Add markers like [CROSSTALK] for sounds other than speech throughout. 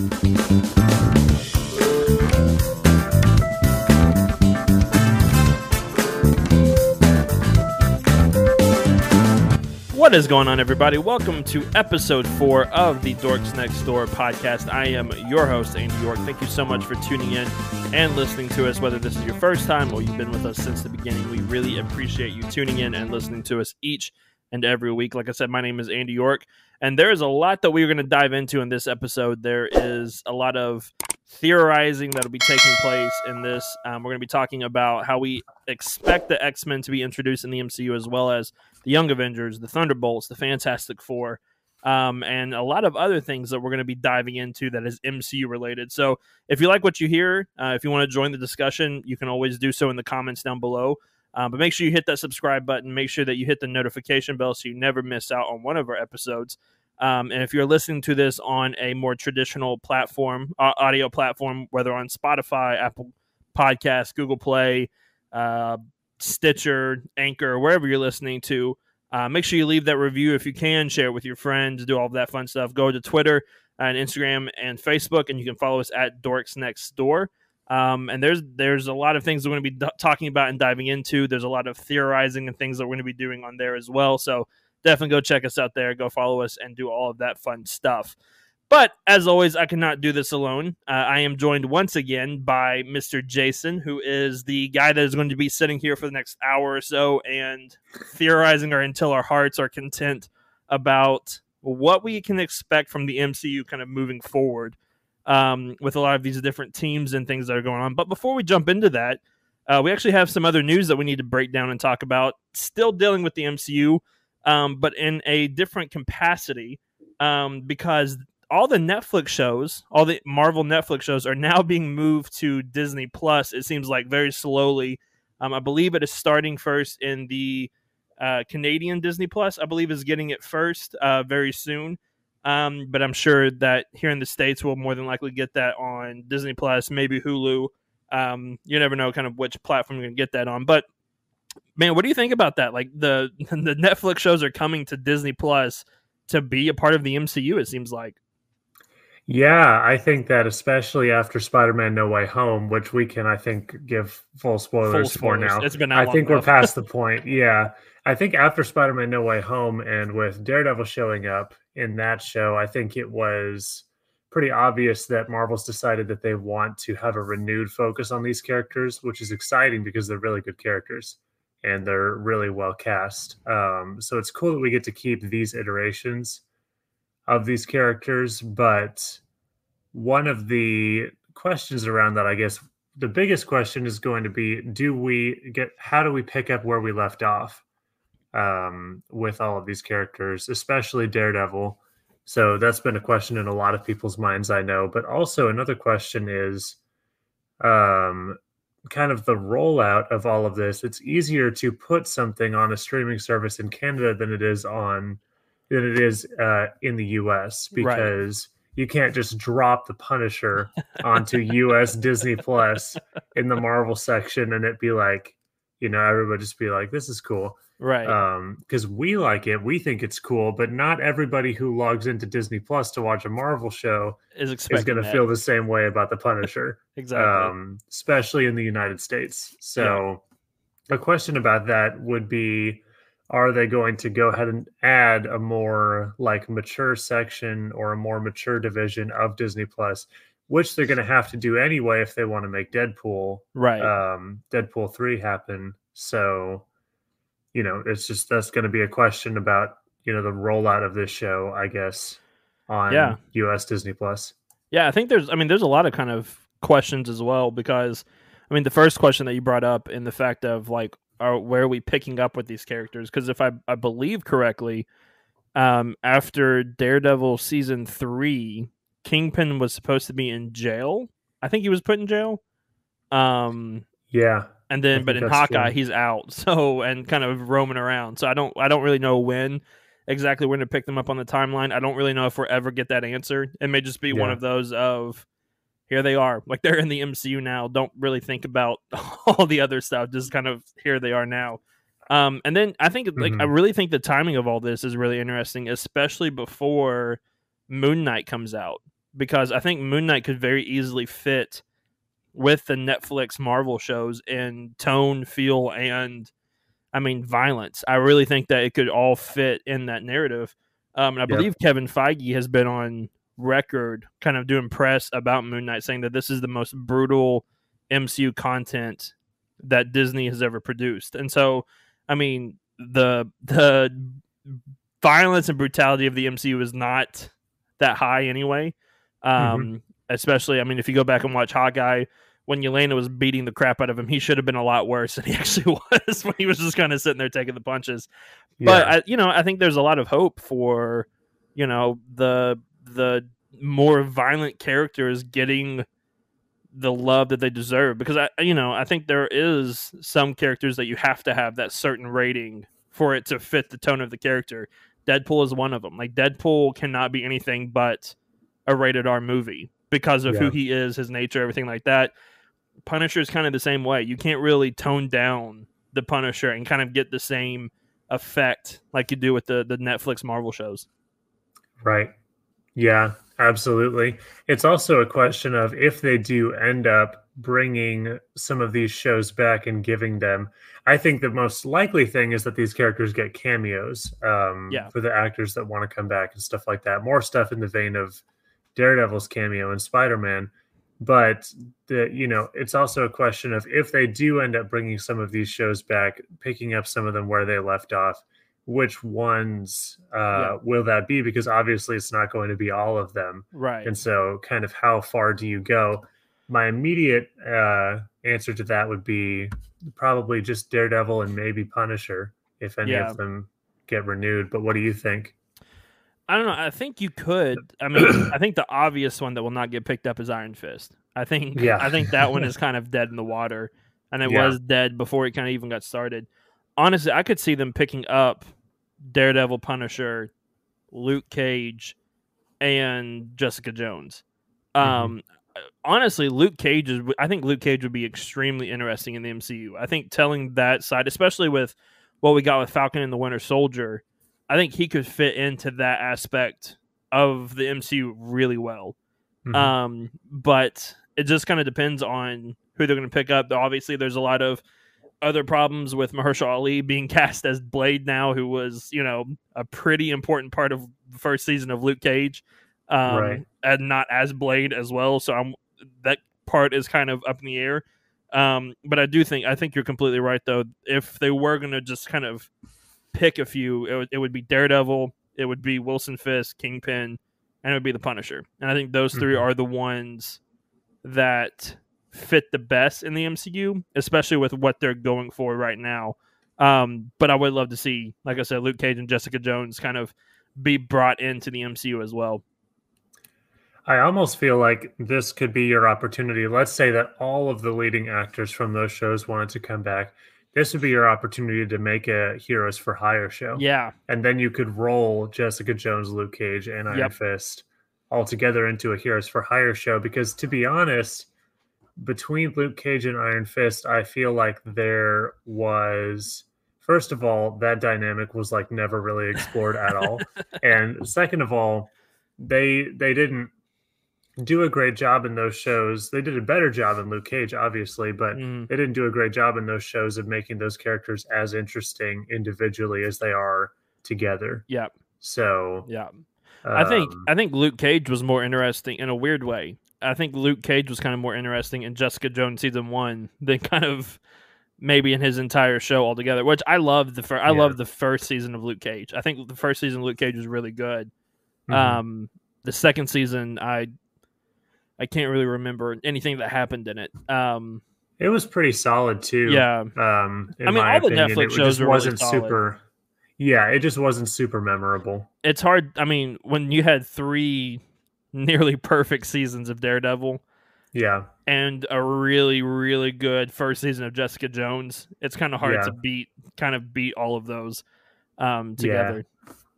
What is going on, everybody? Welcome to episode four of the Dorks Next Door podcast. I am your host, Andy York. Thank you so much for tuning in and listening to us, whether this is your first time or you've been with us since the beginning. We really appreciate you tuning in and listening to us each and every week. Like I said, my name is Andy York, and there is a lot that we're going to dive into in this episode. There is a lot of theorizing that'll be taking place in this. Um, we're going to be talking about how we expect the X Men to be introduced in the MCU, as well as the Young Avengers, the Thunderbolts, the Fantastic Four, um, and a lot of other things that we're going to be diving into that is MCU related. So if you like what you hear, uh, if you want to join the discussion, you can always do so in the comments down below. Uh, but make sure you hit that subscribe button. Make sure that you hit the notification bell so you never miss out on one of our episodes. Um, and if you're listening to this on a more traditional platform, uh, audio platform, whether on Spotify, Apple Podcasts, Google Play, uh, Stitcher, Anchor, wherever you're listening to, uh, make sure you leave that review if you can. Share it with your friends. Do all of that fun stuff. Go to Twitter and Instagram and Facebook, and you can follow us at Dorks Next Door. Um, and there's there's a lot of things we're going to be d- talking about and diving into. There's a lot of theorizing and things that we're going to be doing on there as well. So definitely go check us out there. Go follow us and do all of that fun stuff. But as always, I cannot do this alone. Uh, I am joined once again by Mr. Jason, who is the guy that is going to be sitting here for the next hour or so and theorizing or until our hearts are content about what we can expect from the MCU kind of moving forward um, with a lot of these different teams and things that are going on. But before we jump into that, uh, we actually have some other news that we need to break down and talk about. Still dealing with the MCU, um, but in a different capacity um, because all the Netflix shows, all the Marvel Netflix shows, are now [LAUGHS] being moved to Disney Plus. It seems like very slowly. Um, I believe it is starting first in the uh, Canadian Disney Plus. I believe is getting it first uh, very soon. Um, but I'm sure that here in the states we'll more than likely get that on Disney Plus, maybe Hulu. Um, you never know kind of which platform you're gonna get that on. But man, what do you think about that? Like the [LAUGHS] the Netflix shows are coming to Disney Plus to be a part of the MCU. It seems like. Yeah, I think that especially after Spider-Man: No Way Home, which we can, I think, give full spoilers, full spoilers. for now. It's been. I think enough. we're past the [LAUGHS] point. Yeah, I think after Spider-Man: No Way Home, and with Daredevil showing up in that show, I think it was pretty obvious that Marvel's decided that they want to have a renewed focus on these characters, which is exciting because they're really good characters and they're really well cast. Um, so it's cool that we get to keep these iterations of these characters, but one of the questions around that, I guess, the biggest question is going to be: Do we get? How do we pick up where we left off um, with all of these characters, especially Daredevil? So that's been a question in a lot of people's minds, I know. But also another question is, um, kind of the rollout of all of this. It's easier to put something on a streaming service in Canada than it is on than it is uh, in the U.S. because right. you can't just drop the Punisher [LAUGHS] onto U.S. Disney Plus in the Marvel section and it be like, you know, everybody just be like, "This is cool." Right um because we like it we think it's cool but not everybody who logs into disney plus to watch a marvel show is, is going to feel the same way about the punisher [LAUGHS] exactly um especially in the united states so yeah. a question about that would be are they going to go ahead and add a more like mature section or a more mature division of Disney Plus, which they're going to have to do anyway if they want to make Deadpool, right? Um, Deadpool three happen. So, you know, it's just that's going to be a question about you know the rollout of this show, I guess, on yeah. U.S. Disney Plus. Yeah, I think there's. I mean, there's a lot of kind of questions as well because, I mean, the first question that you brought up in the fact of like are where are we picking up with these characters? Because if I, I believe correctly, um, after Daredevil season three, Kingpin was supposed to be in jail. I think he was put in jail. Um, yeah, and then but in Hawkeye true. he's out, [LAUGHS] so and kind of roaming around. So I don't I don't really know when exactly going to pick them up on the timeline. I don't really know if we'll ever get that answer. It may just be yeah. one of those of here they are. Like they're in the MCU now. Don't really think about [LAUGHS] all the other stuff. Just kind of here they are now. Um, and then I think like mm-hmm. I really think the timing of all this is really interesting, especially before Moon Knight comes out. because I think Moon Knight could very easily fit with the Netflix Marvel shows in tone, feel, and I mean violence. I really think that it could all fit in that narrative. Um, and I Yep. believe Kevin Feige has been on record, kind of doing press about Moon Knight, saying that this is the most brutal MCU content that Disney has ever produced. And so, I mean, the the violence and brutality of the MCU is not that high anyway. Um, Especially, I mean, if you go back and watch Hawkeye, when Yelena was beating the crap out of him, he should have been a lot worse than he [LAUGHS] actually was when he was just kind of sitting there taking the punches. But I, you know, I think there's a lot of hope for you know the the more violent characters getting the love that they deserve because I you know I think there is some characters that you have to have that certain rating for it to fit the tone of the character. Deadpool is one of them. Like Deadpool cannot be anything but a rated R movie because of who he is, his nature, everything like that. Punisher is kind of the same way. You can't really tone down the Punisher and kind of get the same effect like you do with the the Netflix Marvel shows. Right. Yeah, absolutely. It's also a question of if they do end up bringing some of these shows back and giving them. I think the most likely thing is that these characters get cameos um, Yeah. for the actors that want to come back and stuff like that. More stuff in the vein of Daredevil's cameo and Spider Man. But the you know it's also a question of if they do end up bringing some of these shows back, picking up some of them where they left off which ones uh, Yeah. will that be? Because obviously it's not going to be all of them. Right. And so, kind of how far do you go? My immediate uh, answer to that would be probably just Daredevil and maybe Punisher if any Yeah. of them get renewed. But what do you think? I don't know. I think you could. I mean, I think the obvious one that will not get picked up is Iron Fist. I think. Yeah. I think that one is [LAUGHS] kind of dead in the water, and it Yeah. was dead before it kind of even got started. Honestly, I could see them picking up Daredevil, Punisher, Luke Cage, and Jessica Jones. Um, honestly, Luke Cage is. I think Luke Cage would be extremely interesting in the MCU. I think telling that side, especially with what we got with Falcon and the Winter Soldier, I think he could fit into that aspect of the MCU really well. Mhm. Um, but it just kind of depends on who they're going to pick up. Obviously, there's a lot of other problems with Mahershala Ali being [LAUGHS] cast as Blade now, who was you know a pretty important part of the first season of Luke Cage, um, Right. and not as Blade as well. So I'm that part is kind of up in the air. Um, but I do think I think you're completely right though. If they were going to just kind of pick a few, it would, it would be Daredevil, it would be Wilson Fisk, Kingpin, and it would be the Punisher. And I think those 3 Mhm. are the ones that fit the best in the MCU, especially with what they're going for right now. Um, but I would love to see, like I said, Luke Cage and Jessica Jones kind of be brought into the MCU as well. I almost feel like this could be your opportunity. Let's say that all of the leading actors from those shows wanted to come back. This would be your opportunity to make a Heroes for Hire show. Yeah, and then you could roll Jessica Jones, Luke Cage, and Iron Yep. Fist all together into a Heroes for Hire show. Because to be honest, between Luke Cage and Iron Fist, I feel like there was first of all that dynamic was like never really explored at all, [LAUGHS] and second of all, they they didn't do a great job in those shows. They did a better job in Luke Cage, obviously, but Mhm. they didn't do a great job in those shows of making those characters as interesting individually as they are together. yeah, So yeah. I think um, I think Luke Cage was more interesting in a weird way. I think Luke Cage was kind of more interesting in Jessica Jones season one than [LAUGHS] kind of maybe in his entire show altogether. Which I love the first. I Yeah. love the first season of Luke Cage. I think the first season of Luke Cage was really good. mhm. Um, the second season, I I can't really remember anything that happened in it. Um, it was pretty solid too. yeah, Um, I mean, all the opinion. Netflix shows just wasn't solid. super. Yeah, it just wasn't super memorable. it's hard. I mean, when you had three [LAUGHS] nearly perfect seasons of Daredevil. Yeah, and a really really good first season of Jessica Jones. It's kind of hard Yeah. to beat kind of beat all of those um Yeah. together.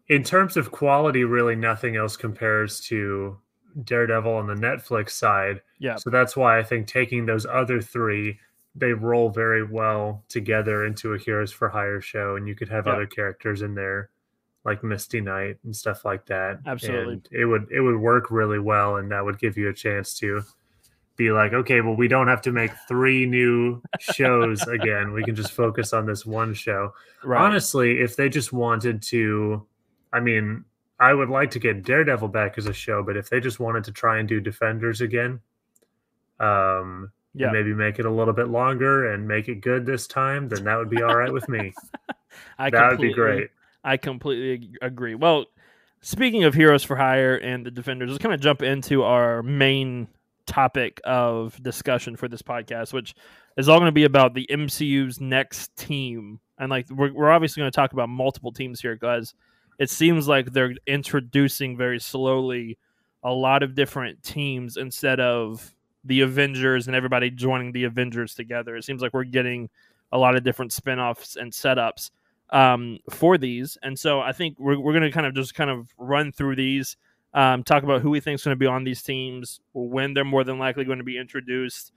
in terms of quality, really nothing else compares to Daredevil on the Netflix side. Yeah. So that's why I think taking those other three, they roll very well together into a Heroes for Hire show, and you could have Yeah. other characters in there like Misty Knight and stuff like that. Absolutely. And it would it would work really well and that would give you a chance to be like, okay, well, we don't have to make three new shows [LAUGHS] again. We can just focus on this one show. Right. Honestly, if they just wanted to, I mean, I would like to get Daredevil back as a show, but if they just wanted to try and do Defenders again, um, yeah. maybe make it a little bit longer and make it good this time, then that would be all right with me. [LAUGHS] I that would be great. I completely agree. Well, speaking of Heroes for Hire and the Defenders, let's kind of jump into our main topic of discussion for this podcast, which is all going to be about the MCU's next team. And like we're, we're obviously going to talk about multiple teams here, guys. It seems like they're introducing very slowly a lot of different teams instead of the Avengers and everybody joining the Avengers together. It seems like we're getting a lot of different spin-offs and setups um, for these. And so I think we're, we're going to kind of just kind of run through these um, talk about who we think is going to be on these teams, when they're more than likely going to be introduced,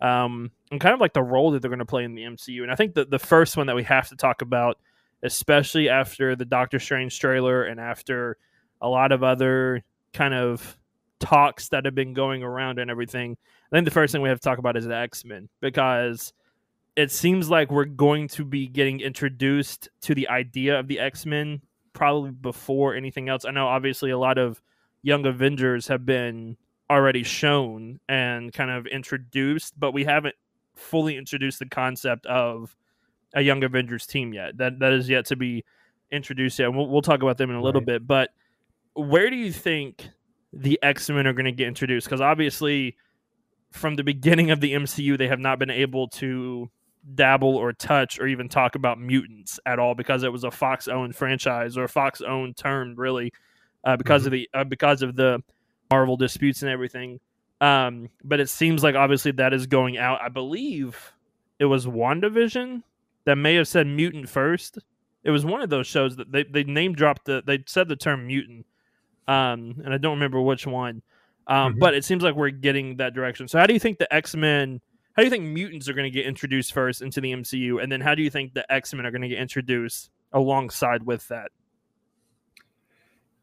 um, and kind of like the role that they're going to play in the MCU. And I think that the first one that we have to talk about, especially after the Doctor Strange trailer and after a lot of other kind of talks that have been going around and everything, I think the first thing we have to talk about is the X Men because it seems like we're going to be getting introduced to the idea of the X Men probably before anything else. I know obviously a lot of Young Avengers have been already shown and kind of introduced, but we haven't fully introduced the concept of a Young Avengers team yet. That that is yet to be introduced yet. We'll, we'll talk about them in a little right. bit. But where do you think the X Men are going to get introduced? Because obviously, from the beginning of the MCU, they have not been able to dabble or touch or even talk about mutants at all because it was a Fox owned franchise or a Fox owned term, really uh, because mm-hmm. of the uh, because of the Marvel disputes and everything. Um, but it seems like obviously that is going out. I believe it was WandaVision that may have said mutant first. It was one of those shows that they, they name dropped the they said the term mutant. Um, and I don't remember which one. Um, mm-hmm. but it seems like we're getting that direction. So how do you think the X Men how do you think mutants are going to get introduced first into the MCU, and then how do you think the X Men are going to get introduced alongside with that?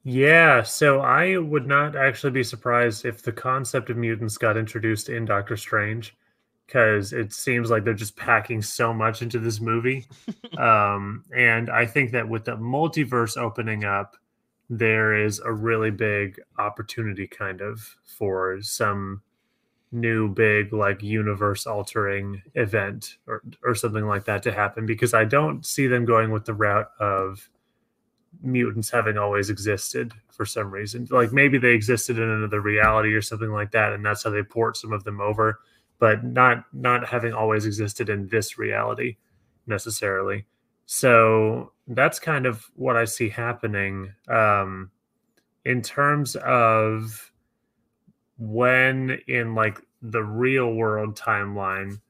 Yeah, so I would not actually be surprised if the concept of mutants got introduced in Doctor Strange because it seems like they're just packing so much into this movie. [LAUGHS] um, and I think that with the multiverse opening up, there is a really big opportunity kind of for some new big like universe altering event or or something like that to happen because I don't see them going with the route of mutants having always existed for some reason. Like maybe they existed in another reality or something like that, and that's how they port some of them over, but not not having always existed in this reality necessarily. So that's kind of what I see happening. Um, in terms of when in like the real world timeline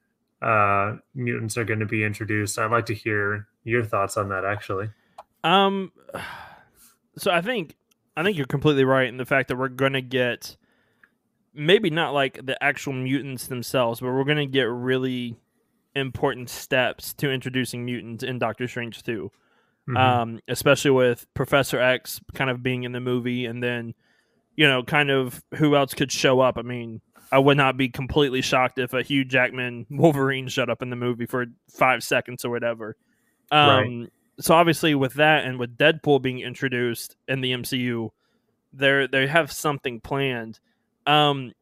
uh mutants are going to be introduced i'd like to hear your thoughts on that actually um, [SIGHS] so I think I think you're completely right in the fact that we're gonna get maybe not like the actual mutants themselves, but we're gonna get really important steps to introducing mutants in Doctor Strange 2. Mm-hmm. Um, especially with Professor X kind of being in the movie, and then you know, kind of who else could show up. I mean, I would not be completely shocked if a Hugh Jackman [LAUGHS] Wolverine showed up in the movie for five seconds or whatever. Um, right so obviously with that and with Deadpool being introduced in the MCU, they they have something planned. Um,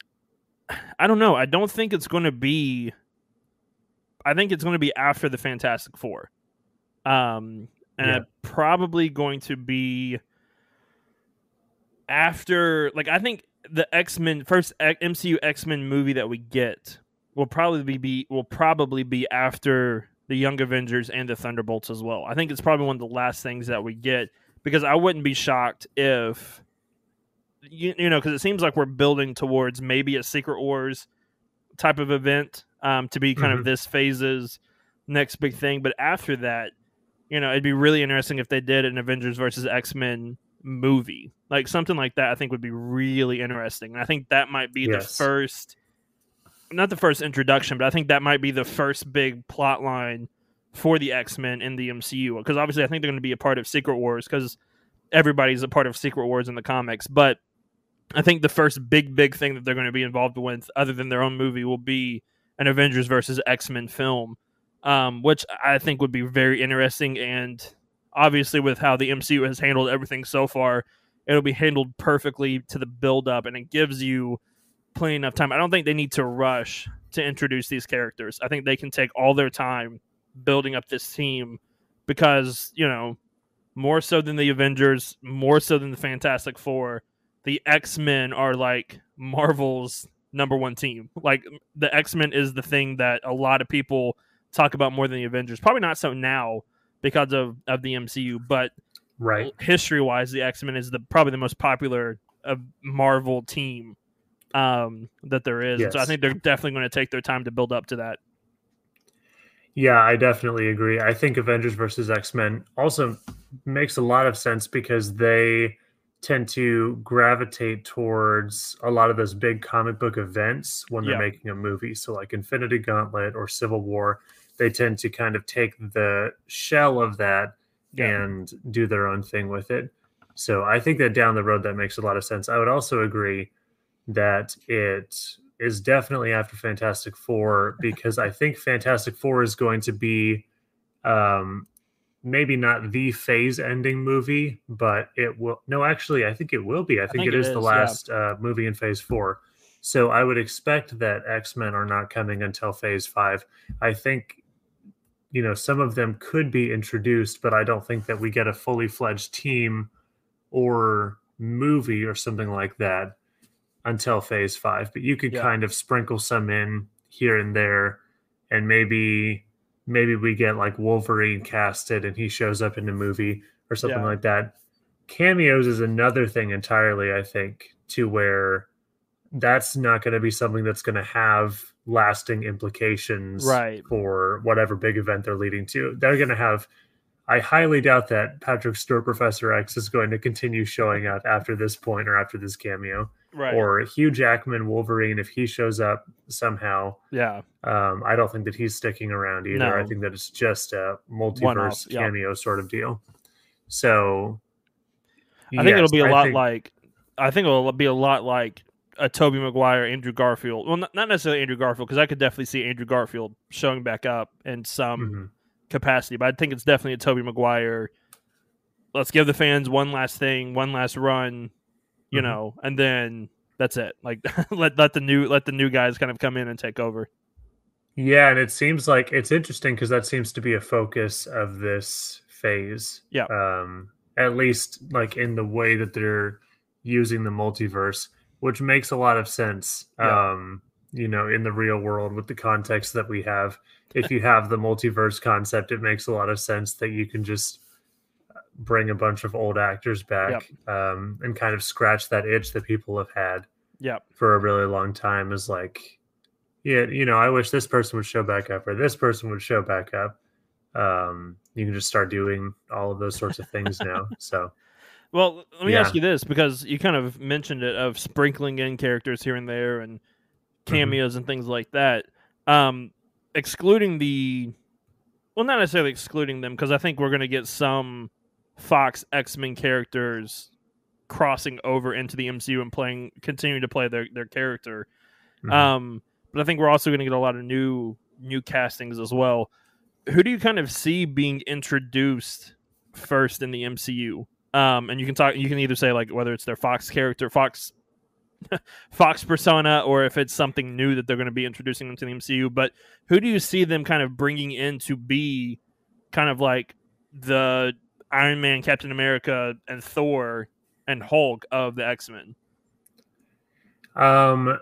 I don't know. I don't think it's going to be. I think it's going to be after the Fantastic Four, um, and yeah. probably going to be after. Like I think the X Men first MCU X Men movie that we get will probably be will probably be after the Young Avengers and the Thunderbolts as well. I think it's probably one of the last things that we get because I wouldn't be shocked if you, you know because it seems like we're building towards maybe a Secret Wars type of event um, to be kind mm-hmm. of this phase's next big thing. But after that, you know, it'd be really interesting if they did an Avengers versus X Men movie, like something like that. I think would be really interesting, and I think that might be yes. the first not the first introduction, but I think that might be the first big plot line for the X Men in the MCU. Because obviously, I think they're going to be a part of Secret Wars. Because everybody's a part of Secret Wars in the comics, but I think the first big big thing that they're going to be involved with, other than their own movie, will be an Avengers versus X Men film, um, which I think would be very interesting. And obviously, with how the MCU has handled everything so far, it'll be handled perfectly to the build up, and it gives you plenty enough time. I don't think they need to rush to introduce these characters. I think they can take all their time building up this team because you know more so than the Avengers, more so than the Fantastic Four, the X Men are like Marvel's number one team. Like the X Men is the thing that a lot of people talk about more than the Avengers. Probably not so now because of of the MCU, but right history wise, the X Men is the probably the most popular of Marvel team um, that there is. Yes. So I think they're definitely going to take their time to build up to that. Yeah, I definitely agree. I think Avengers versus X Men also makes a lot of sense because they tend to gravitate towards a lot of those big comic book events when they're Yeah. making a movie. So, like Infinity Gauntlet or Civil War, they tend to kind of take the shell of that Yeah. and do their own thing with it. So, I think that down the road, that makes a lot of sense. I would also agree that it is definitely after Fantastic Four [LAUGHS] because I think Fantastic Four is going to be um maybe not the phase ending movie, but it will no actually I think it will be. I think, think it it is, the is, yeah. last uh movie in phase four. So I would expect that X-Men are not coming until phase five. I think you know some of them could be introduced, but I don't think that we get a fully fledged team or movie or something like that until phase five. But you could Yeah. kind of sprinkle some in here and there, and maybe maybe we get like Wolverine casted and he shows up in the movie or something Yeah. like that. Cameos is another thing entirely, I think, to where that's not going to be something that's going to have lasting implications Right. for whatever big event they're leading to. They're going to have I highly doubt that Patrick Stewart Professor X is going to continue showing up after this point or after this cameo. Right. Or Hugh Jackman Wolverine, if he shows up somehow, yeah. um, I don't think that he's sticking around either. I think that it's just a multiverse yeah. cameo sort of deal. So I think it'll be a I lot think- like I think it'll be a lot like a Tobey Maguire, Andrew Garfield. Well, not, not necessarily Andrew Garfield because I could definitely see Andrew Garfield showing back up in some Mhm. capacity, but I think it's definitely a Tobey Maguire. Let's give the fans one last thing, one last run, you Mhm. know, and then that's it. Like [LAUGHS] let let the new let the new guys kind of come in and take over. Yeah, and it seems like it's interesting because that seems to be a focus of this phase. Yeah. Um, at least like in the way that they're using the multiverse, which makes a lot of sense. Yeah. Um, you know, in the real world with the context that we have. If you have the multiverse concept, it makes a lot of sense that you can just bring a bunch of old actors back um, and kind of scratch that itch that people have had Yeah. for a really long time is like yeah you know i wish this person would show back up or this person would show back up um you can just start doing all of those sorts of things now [LAUGHS] so Well, let me Yeah. ask you this because you kind of mentioned it of sprinkling in characters here and there and Mm-hmm. cameos and things like that. Um, excluding the, well, not necessarily excluding them because I think we're going to get some Fox X Men characters crossing over into the MCU and playing, continuing to play their their character. mhm. Um, but I think we're also going to get a lot of new new castings as well. Who do you kind of see being introduced first in the MCU? Um, and you can talk. You can either say like whether it's their Fox character, Fox, [LAUGHS] Fox persona, or if it's something new that they're going to be introducing them to the MCU. But who do you see them kind of bringing in to be kind of like the Iron Man, Captain America, and Thor and Hulk of the X Men? um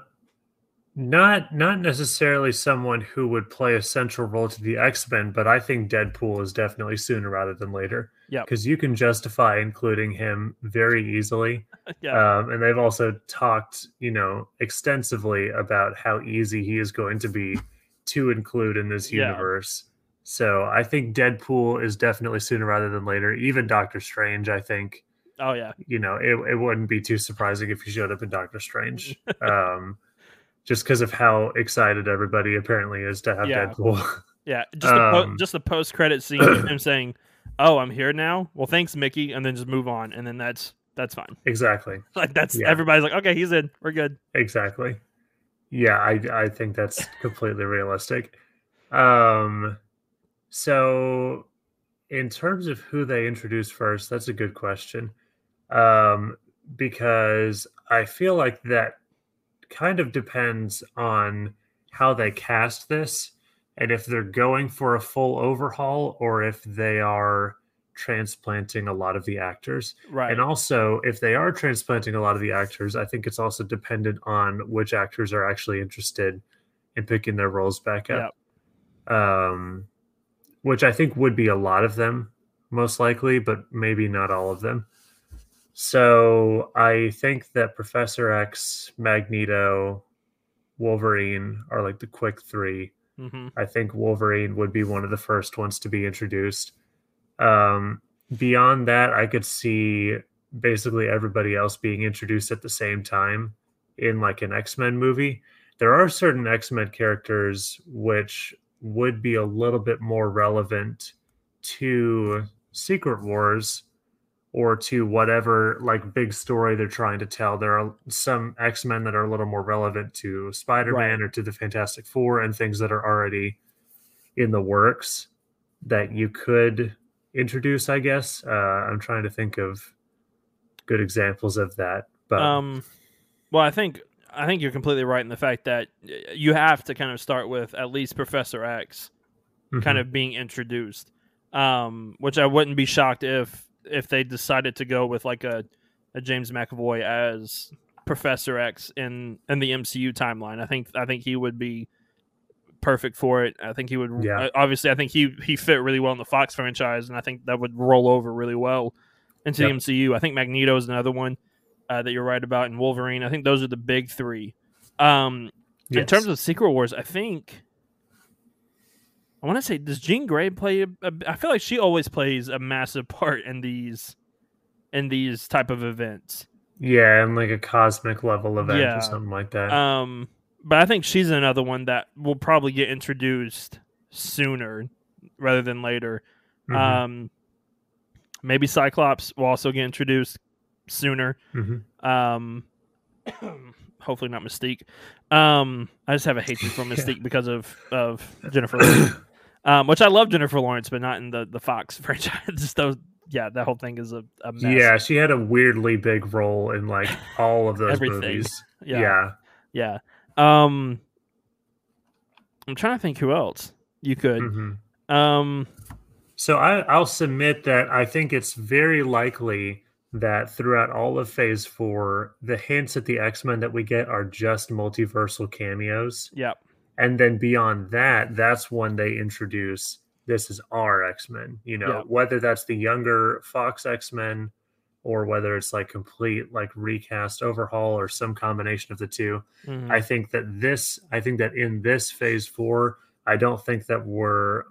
not not necessarily someone who would play a central role to the x-men but i think deadpool is definitely sooner rather than later yeah because you can justify including him very easily [LAUGHS] yeah, Um, and they've also talked, you know, extensively about how easy he is going to be to include in this Yeah. universe. So I think Deadpool is definitely sooner rather than later. Even Doctor Strange, I think, oh yeah, you know, it, it wouldn't be too surprising if he showed up in Doctor Strange. [LAUGHS] um, just because of how excited everybody apparently is to have Yeah. Deadpool. [LAUGHS] Yeah, just the po- Um, just the post credit scene [CLEARS THROAT] him saying, "Oh, I'm here now. Well, thanks, Mickey," and then just move on, and then that's that's fine. Exactly. [LAUGHS] Like that's Yeah. everybody's like, "Okay, he's in. We're good." Exactly. Yeah, I I think that's completely realistic. Um so in terms of who they introduce first, that's a good question. Um because I feel like that kind of depends on how they cast this and if they're going for a full overhaul or if they are transplanting a lot of the actors. Right. And also, if they are transplanting a lot of the actors, I think it's also dependent on which actors are actually interested in picking their roles back up. Yep. Um, which I think would be a lot of them, most likely, but maybe not all of them. So I think that Professor X, Magneto, Wolverine are like the quick three. hmm I think Wolverine would be one of the first ones to be introduced. Um, beyond that, I could see basically everybody else being introduced at the same time in like an X Men movie. There are certain X Men characters which would be a little bit more relevant to Secret Wars or to whatever like big story they're trying to tell. There are some X Men that are a little more relevant to Spider Man Right. or to the Fantastic Four and things that are already in the works that you could introduce, I guess. Uh, I'm trying to think of good examples of that. But Um, well, I think I think you're completely right in the fact that you have to kind of start with at least Professor X kind mhm. of being introduced. Um, which I wouldn't be shocked if if they decided to go with like a, a James McAvoy as Professor X in in the MCU timeline. I think I think he would be perfect for it. I think he would. Yeah. uh, Obviously, I think he he fit really well in the Fox franchise, and I think that would roll over really well into Yep. the MCU. I think Magneto is another one uh, that you're right about, and Wolverine. I think those are the big three. Um, In terms of Secret Wars, I think I want to say does Jean Grey play? A, a, I feel like she always plays a massive part in these in these type of events. yeah, and like a cosmic level event Yeah. or something like that. Um, but I think she's another one that will probably get introduced sooner rather than later. Mhm, Um, maybe Cyclops will also get introduced sooner. mhm. Um, [CLEARS THROAT] hopefully not Mystique. Um, I just have a hatred for Yeah. [LAUGHS] Mystique because of of Jennifer, Lawrence. um, which I love Jennifer Lawrence, but not in the the Fox [LAUGHS] franchise. Just those, yeah, that whole thing is a, a mess. Yeah, she had a weirdly big role in like all of those movies. [LAUGHS] yeah, Yeah. yeah. Um, I'm trying to think who else you could. mhm. Um, So I, I'll submit that I think it's very likely that throughout all of Phase Four, the hints at the X Men that we get are just multiversal cameos, Yep. and then beyond that, that's when they introduce this is our X Men. You know, Yeah. whether that's the younger Fox X Men or whether it's like complete like recast overhaul or some combination of the two. mhm. I think that this, I think that in this phase four, I don't think that we're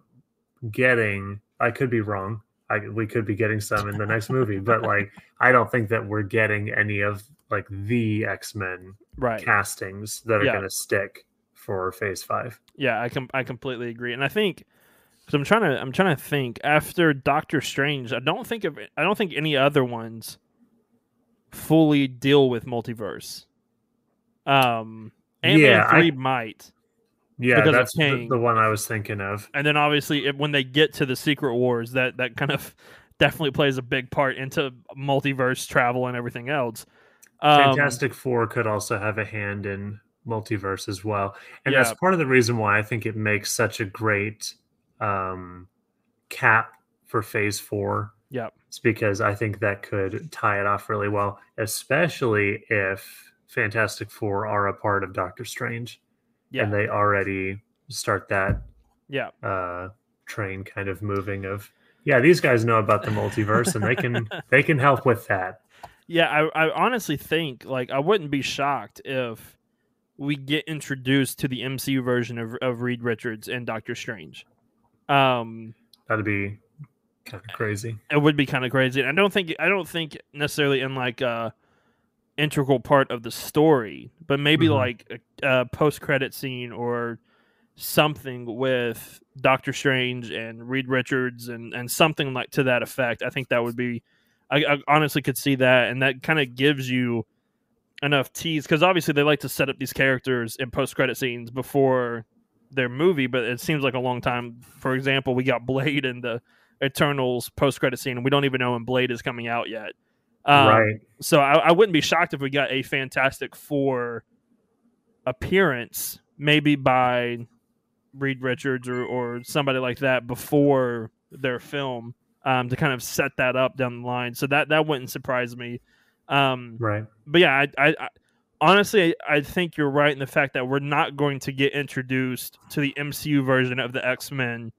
getting. I could be wrong. I we could be getting some in the next movie, but like I don't think that we're getting any of like the X Men right. castings that are Yeah. going to stick for Phase Five. Yeah, I com- I completely agree, and I think because I'm trying to I'm trying to think after Doctor Strange, I don't think of I don't think any other ones fully deal with multiverse. Um, Ant Man Yeah, I- three might, Yeah, that's the, the one I was thinking of. and then obviously if, when they get to the Secret Wars, that that kind of [LAUGHS] definitely plays a big part into multiverse travel and everything else. Um, Fantastic Four could also have a hand in multiverse as well, and Yeah. that's part of the reason why I think it makes such a great um, cap for Phase Four. Yep. It's because I think that could tie it off really well, especially if Fantastic Four are a part of Doctor Strange Yeah, and they already start that yeah, uh, train kind of moving of yeah these guys know about the multiverse and they can [LAUGHS] they can help with that Yeah, I, I honestly think like I wouldn't be shocked if we get introduced to the MCU version of, of Reed Richards and Doctor Strange. Um, that'd be kind of crazy it would be kind of crazy. And I don't think I don't think necessarily in like a integral part of the story, but maybe Mhm. like a, a post credit scene or something with Doctor Strange and Reed Richards and and something like to that effect. I think that would be. I, I honestly could see that, and that kind of gives you enough tease because obviously they like to set up these characters in post credit scenes before their movie, but it seems like a long time. For example, we got Blade in the Eternals post credit scene, and we don't even know when Blade is coming out yet. Um, right. So I, I wouldn't be shocked if we got a Fantastic Four appearance, maybe by Reed Richards or, or somebody like that before their film um, to kind of set that up down the line. So that that wouldn't surprise me. Um, right. But yeah, I, I, I honestly I think you're right in the fact that we're not going to get introduced to the MCU version of the X Men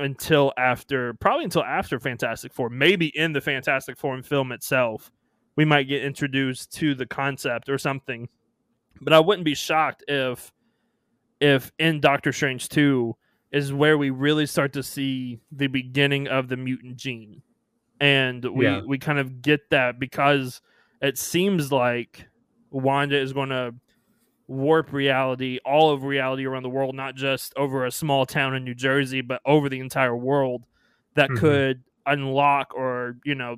until after probably until after Fantastic Four, maybe in the Fantastic Four film itself, we might get introduced to the concept or something. But I wouldn't be shocked if if in Doctor Strange 2 is where we really start to see the beginning of the mutant gene. And we yeah. we kind of get that because it seems like Wanda is going to warp reality, all of reality around the world, not just over a small town in New Jersey, but over the entire world that mm-hmm. could unlock or, you know,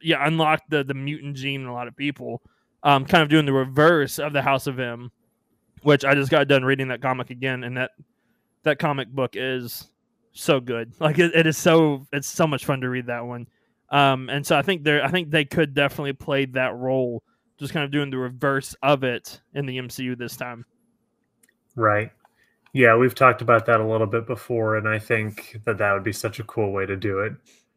yeah, unlock the, the mutant gene in a lot of people. Um, kind of doing the reverse of the House of M, which I just got done reading that comic again, and that that comic book is so good. [LAUGHS] Like it, it is so it's so much fun to read that one. Um, and so I think they I think they could definitely play that role just kind of doing the reverse of it in the MCU this time. Right. Yeah, we've talked about that a little bit before, and I think that that would be such a cool way to do it.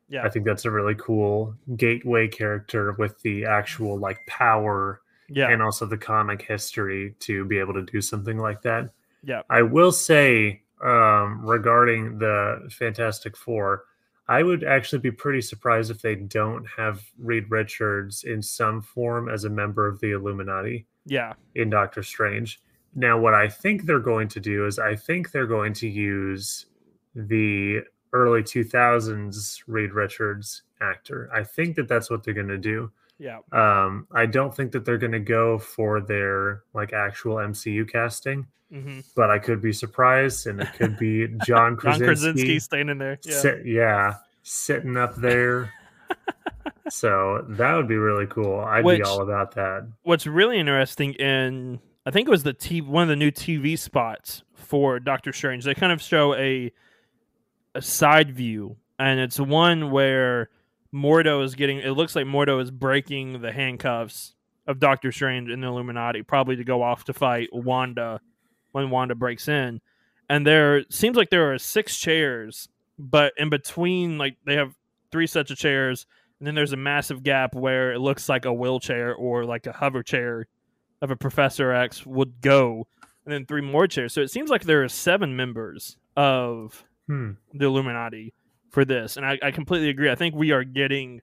Yeah, I think that's a really cool gateway character with the actual like power, yeah, and also the comic history to be able to do something like that. Yeah, I will say um, regarding the Fantastic Four, I would actually be pretty surprised if they don't have Reed Richards in some form as a member of the Illuminati. Yeah. In Doctor Strange. Now, what I think they're going to do is I think they're going to use the early 2000s Reed Richards actor. I think that that's what they're going to do. Yeah. Um, I don't think that they're going to go for their like actual MCU casting. Mm-hmm. But I could be surprised, and it could be John Krasinski, [LAUGHS] John Krasinski staying in there. Yeah, sit, yeah sitting up there. [LAUGHS] so that would be really cool. I'd Which, be all about that. What's really interesting in I think it was the t- one of the new TV spots for Doctor Strange. They kind of show a a side view, and it's one where Mordo is getting. It looks like Mordo is breaking the handcuffs of Doctor Strange in the Illuminati, probably to go off to fight Wanda when Wanda breaks in. And there seems like there are six chairs, but in between, like they have three sets of chairs, and then there's a massive gap where it looks like a wheelchair or like a hover chair of a Professor X would go, and then three more chairs. So it seems like there are seven members of hmm. the Illuminati for this, and I, I, completely agree. I think we are getting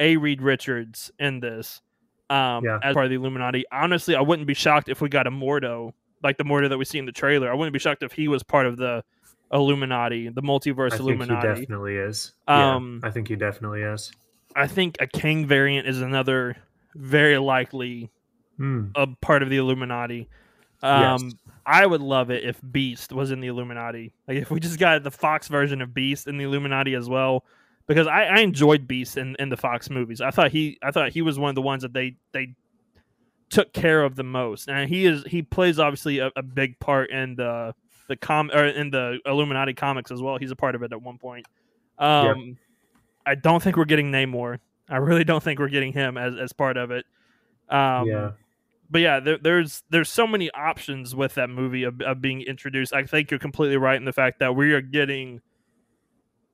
a Reed Richards in this um, yeah. as part of the Illuminati. Honestly, I wouldn't be shocked if we got a Mordo like the Mordo that we see in the trailer. I wouldn't be shocked if he was part of the Illuminati, the multiverse I Illuminati. he definitely is. Um, yeah, I think he definitely is. I think a Kang variant is another very likely mm. a part of the Illuminati. Um, yes. I would love it if Beast was in the Illuminati. Like if we just got the Fox version of Beast in the Illuminati as well, because I, I enjoyed Beast in, in the Fox movies. I thought he I thought he was one of the ones that they they took care of the most, and he is he plays obviously a, a big part in the the com or in the Illuminati comics as well. He's a part of it at one point. Um, I don't think we're getting Namor. I really don't think we're getting him as as part of it. Um, yeah. But yeah, there, there's there's so many options with that movie of, of being introduced. I think you're completely right in the fact that we are getting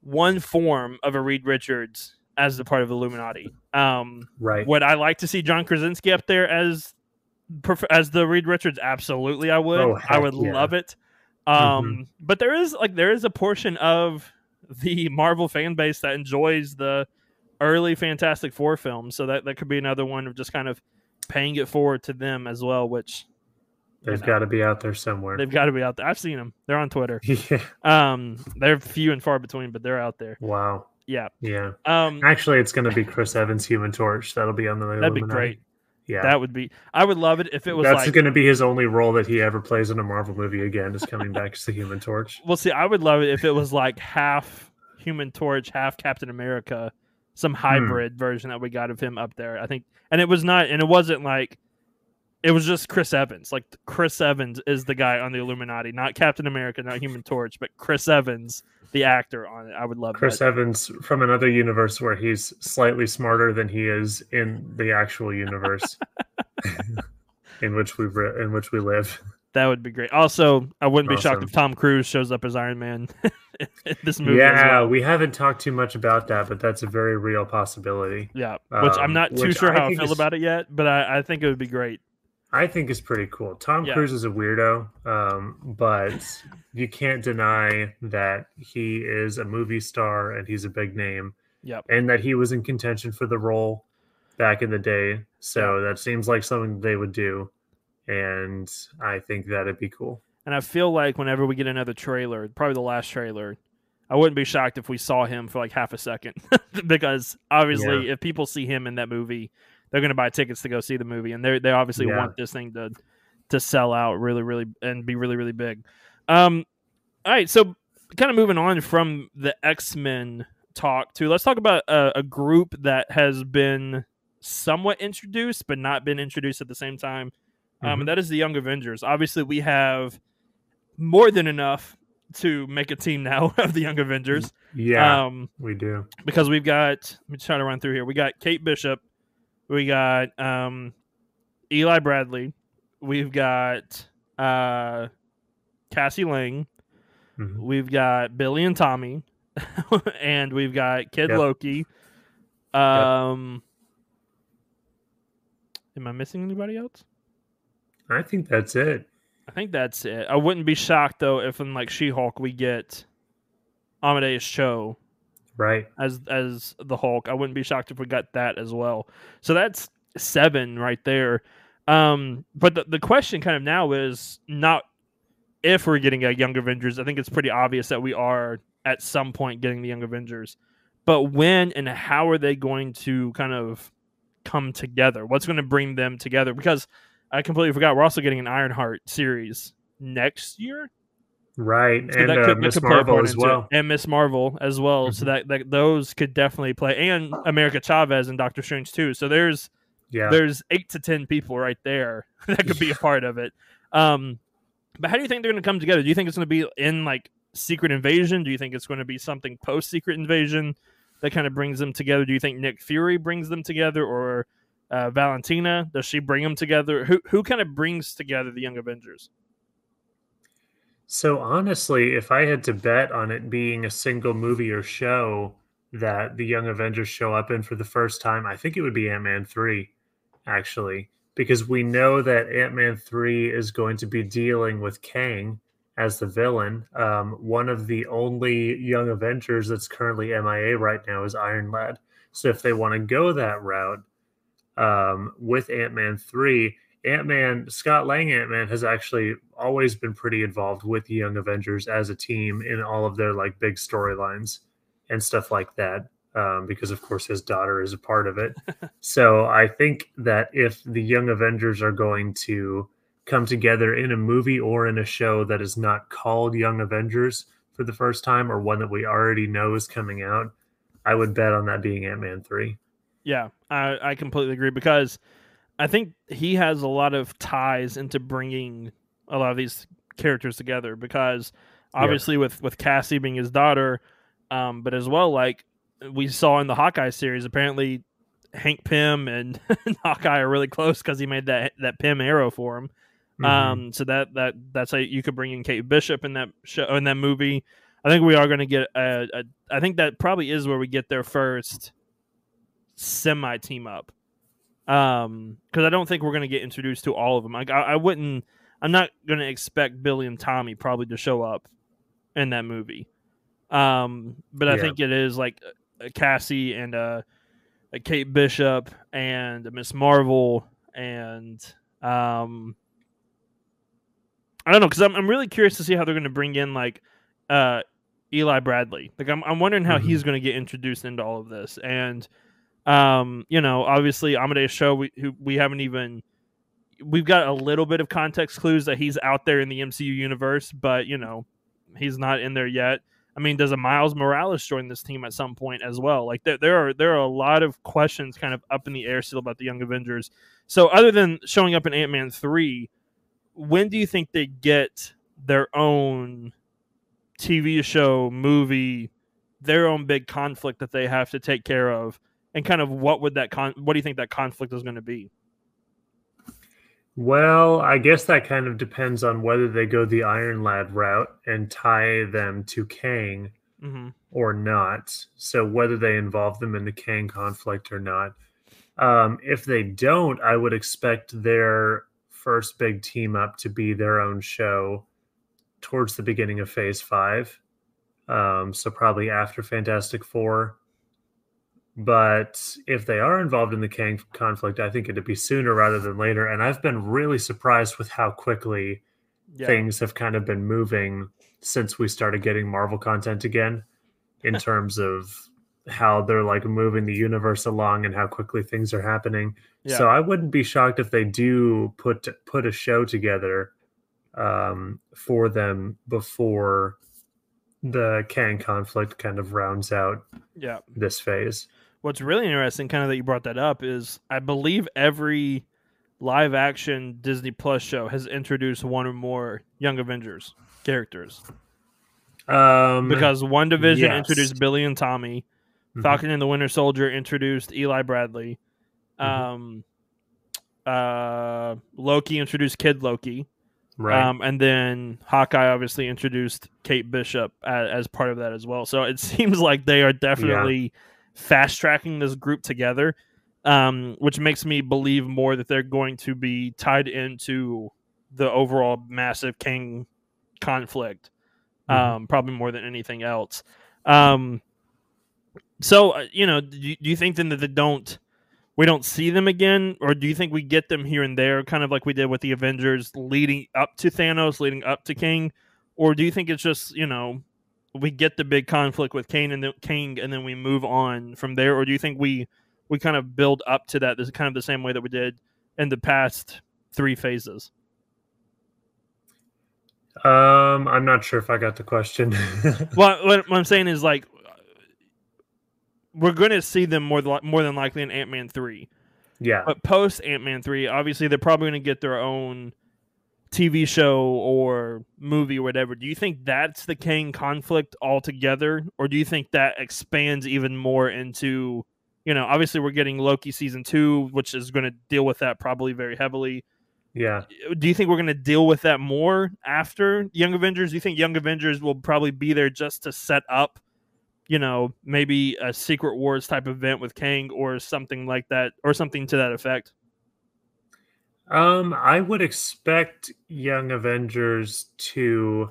one form of a Reed Richards as the part of Illuminati. Um, right. Would I like to see John Krasinski up there as as the Reed Richards? Absolutely, I would. Oh, I would yeah. love it. Um, mm-hmm. but there is like there is a portion of the Marvel fan base that enjoys the early Fantastic Four films, so that that could be another one of just kind of paying it forward to them as well, which they've got to be out there somewhere. They've got to be out there. I've seen them. They're on Twitter. [LAUGHS] yeah. Um, they're few and far between, but they're out there. Wow. Yeah. Yeah. Um, actually, it's going to be Chris Evans' Human Torch. That'll be on the. That'd be great. Yeah, That would be. I would love it if it was that's like. going to be his only role that he ever plays in a Marvel movie again. Is coming back as the Human Torch. [LAUGHS] Well, see, I would love it if it was like half Human Torch, half Captain America, some Hmm. hybrid version that we got of him up there. I think, and it was not, and it wasn't like. It was just Chris Evans. Like Chris Evans is the guy on the Illuminati, not Captain America, not Human Torch, but Chris Evans, the actor on it. I would love Chris that. Evans from another universe where he's slightly smarter than he is in the actual universe [LAUGHS] [LAUGHS] in which we re- in which we live. That would be great. Also, I wouldn't be shocked if Tom Cruise shows up as Iron Man [LAUGHS] in this movie. yeah, well. we haven't talked too much about that, but that's a very real possibility. yeah. Which I'm Um, not too sure I how I feel about it yet, but I, I think it would be great. I think it's pretty cool. Tom Yeah. Cruise is a weirdo, um, but [LAUGHS] you can't deny that he is a movie star and he's a big name, Yep. and that he was in contention for the role back in the day. So that seems like something they would do, and I think that'd be cool. And I feel like whenever we get another trailer, probably the last trailer, I wouldn't be shocked if we saw him for like half a second. [LAUGHS] because obviously, if people see him in that movie, they're going to buy tickets to go see the movie. And they they obviously Yeah. want this thing to to sell out really, really, and be really, really big. Um, all right. So, kind of moving on from the X Men talk to let's talk about a, a group that has been somewhat introduced, but not been introduced at the same time. Um, Mhm. and that is the Young Avengers. Obviously, we have more than enough to make a team now [LAUGHS] of the Young Avengers. Yeah, Um, we do. because we've got let me try to run through here. We got Kate Bishop, we got um, Eli Bradley, we've got uh, Cassie Lang, Mhm. we've got Billy and Tommy, [LAUGHS] and we've got Kid Yep. Loki. Um, am I missing anybody else? I think that's it. I think that's it. I wouldn't be shocked though if in like She-Hulk we get Amadeus Cho Right. as as the Hulk. I wouldn't be shocked if we got that as well. So that's seven right there. Um, but the the question kind of now is not if we're getting a Young Avengers. I think it's pretty obvious that we are at some point getting the Young Avengers. But when and how are they going to kind of come together? What's going to bring them together? Because I completely forgot we're also getting an Ironheart series next year. Right. So and that uh, could, Miss could play a Marvel as it. well. and Miss Marvel as well. So Mhm. that, that those could definitely play, and America Chavez and Doctor Strange too. So there's Yeah. there's eight to ten people right there [LAUGHS] that could be a part of it. Um, but how do you think they're going to come together? Do you think it's going to be in like Secret Invasion? Do you think it's going to be something post Secret Invasion that kind of brings them together? Do you think Nick Fury brings them together, or uh, Valentina does she bring them together? Who who kind of brings together the Young Avengers? So honestly, if I had to bet on it being a single movie or show that the Young Avengers show up in for the first time, I think it would be Ant Man 3, actually, because we know that Ant Man 3 is going to be dealing with Kang as the villain. Um, one of the only Young Avengers that's currently MIA right now is Iron Lad. So if they want to go that route um, with Ant Man 3, Ant Man, Scott Lang Ant Man has actually always been pretty involved with the Young Avengers as a team in all of their like big storylines and stuff like that. Um, because of course his daughter is a part of it. [LAUGHS] so I think that if the Young Avengers are going to come together in a movie or in a show that is not called Young Avengers for the first time or one that we already know is coming out, I would bet on that being Ant Man 3. Yeah, I, I completely agree because I think he has a lot of ties into bringing a lot of these characters together because obviously with with Cassie being his daughter, um, but as well like we saw in the Hawkeye series, apparently Hank Pym and [LAUGHS] Hawkeye are really close because he made that that Pym arrow for him. Mhm. Um, so that that that's how you could bring in Kate Bishop in that show in that movie. I think we are going to get a, a. I think that probably is where we get their first semi team up. Um, because I don't think we're going to get introduced to all of them. Like I, I wouldn't. I'm not going to expect Billy and Tommy probably to show up in that movie. Um, but I Yeah. think it is like uh, Cassie and uh, a Kate Bishop and Miss Marvel and um, I don't know because I'm I'm really curious to see how they're going to bring in like uh Eli Bradley. Like I'm I'm wondering how Mhm. he's going to get introduced into all of this and Um, you know, obviously Amadeus Cho, we who we haven't even we've got a little bit of context clues that he's out there in the MCU universe, but you know, he's not in there yet. I mean, does a Miles Morales join this team at some point as well? Like there, there are there are a lot of questions kind of up in the air still about the Young Avengers. So other than showing up in Ant Man three, when do you think they get their own TV show, movie, their own big conflict that they have to take care of? And kind of what would that con what do you think that conflict is going to be? Well, I guess that kind of depends on whether they go the Iron Lad route and tie them to Kang mm-hmm. or not. So whether they involve them in the Kang conflict or not. Um, if they don't, I would expect their first big team up to be their own show towards the beginning of Phase Five. Um, so probably after Fantastic Four but if they are involved in the Kang conflict, I think it'd be sooner rather than later. And I've been really surprised with how quickly yeah. things have kind of been moving since we started getting Marvel content again, in [LAUGHS] terms of how they're like moving the universe along and how quickly things are happening. Yeah. So I wouldn't be shocked if they do put put a show together um, for them before the Kang conflict kind of rounds out yeah. this phase what's really interesting, kind of that you brought that up, is I believe every live action Disney Plus show has introduced one or more Young Avengers characters. Um, because WandaVision yes. introduced Billy and Tommy, mm-hmm. Falcon and the Winter Soldier introduced Eli Bradley, mm-hmm. um, uh, Loki introduced Kid Loki, right? Um, and then Hawkeye obviously introduced Kate Bishop as, as, part of that as well. So it [LAUGHS] seems like they are definitely. Yeah fast tracking this group together, um, which makes me believe more that they're going to be tied into the overall massive Kang conflict, mm-hmm. um, probably more than anything else. Um, so uh, you know, do you, do you think then that they don't? we don't see them again, or do you think we get them here and there, kind of like we did with the Avengers, leading up to Thanos, leading up to Kang? or do you think it's just you know we get the big conflict with Kang and the King, and then we move on from there, or do you think we we kind of build up to that? This is kind of the same way that we did in the past three phases. Um, I'm not sure if I got the question. [LAUGHS] well, what, what, I'm saying is like we're going to see them more than more than likely in Ant Man three. Yeah, but post Ant Man three, obviously they're probably going to get their own TV show or movie or whatever, do you think that's the Kang conflict altogether? Or do you think that expands even more into, you know, obviously we're getting Loki season two, which is going to deal with that probably very heavily. Yeah. Do you think we're going to deal with that more after Young Avengers? Do you think Young Avengers will probably be there just to set up, you know, maybe a Secret Wars type event with Kang or something like that, or something to that effect? Um, I would expect Young Avengers to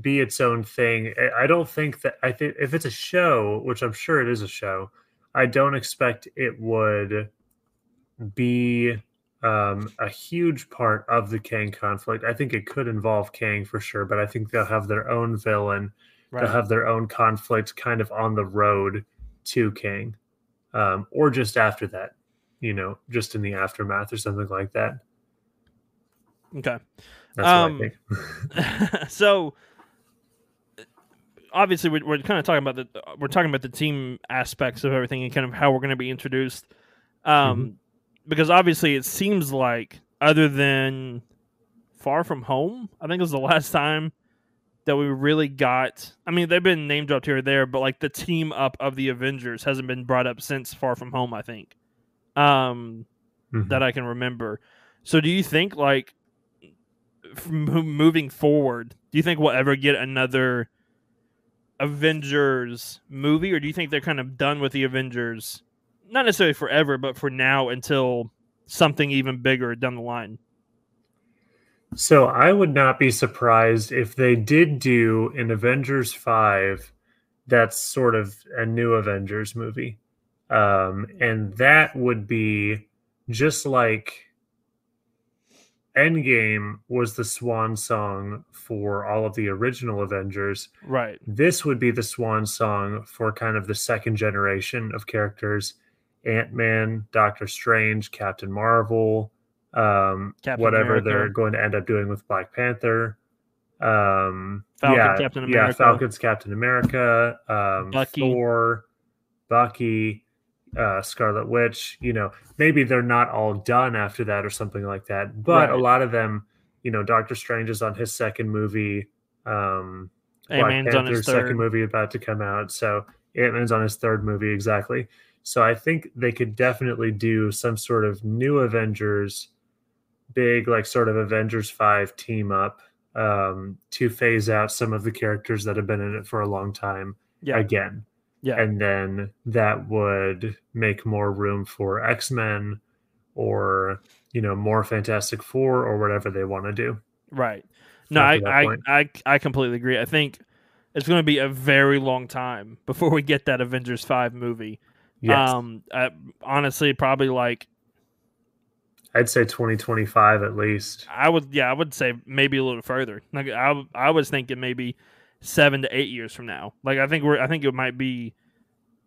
be its own thing. I don't think that I think if it's a show, which I'm sure it is a show, I don't expect it would be um, a huge part of the Kang conflict. I think it could involve Kang for sure, but I think they'll have their own villain. Right. They'll have their own conflict kind of on the road to Kang, um, or just after that you know, just in the aftermath or something like that. Okay. That's um, [LAUGHS] [LAUGHS] so obviously we're, we're kind of talking about the we're talking about the team aspects of everything and kind of how we're going to be introduced. Um, mm-hmm. because obviously it seems like other than Far From Home, I think it was the [LAUGHS] last time that we really got. I mean, they've been name dropped here or there, but like the team up of the Avengers hasn't been brought up since Far From Home. I think um, mm-hmm. that I can remember. So, do you think like moving forward, do you think we'll ever get another Avengers movie, or do you think they're kind of done with the Avengers? Not necessarily forever, but for now until something even bigger down the line. So I would not be surprised if they did do an Avengers 5 that's sort of a new Avengers movie. Um, and that would be just like Endgame was the swan song for all of the original Avengers. Right. This would be the swan song for kind of the second generation of characters. Ant Man, Doctor Strange, Captain Marvel, um, Captain whatever America. they're going to end up doing with Black Panther. Um, Falcon, yeah, Captain yeah, Falcon's Captain America, um, Bucky. Thor, Bucky, uh, Scarlet Witch. You know, maybe they're not all done after that or something like that, but a lot of them, you know, Doctor Strange is on his second movie. Um, Black Ant-Man's on his Panther's second movie about to come out. So Ant Man's on his third movie exactly. So I think they could definitely do some sort of new Avengers, big like sort of Avengers five team up um, to phase out some of the characters that have been in it for a long time Yeah. again. Yeah. And then that would make more room for X Men or you know more Fantastic Four or whatever they want to do. Right. No, I, I. I, I completely agree. I think it's going to be a very long time [LAUGHS] before we get that Avengers 5 movie. Yes, Um, uh, honestly, probably like, I'd say 2025 at least. I would, yeah, I would say maybe a little further. Like, I, I was thinking maybe seven to eight years from now. Like, I think we're, I think it might be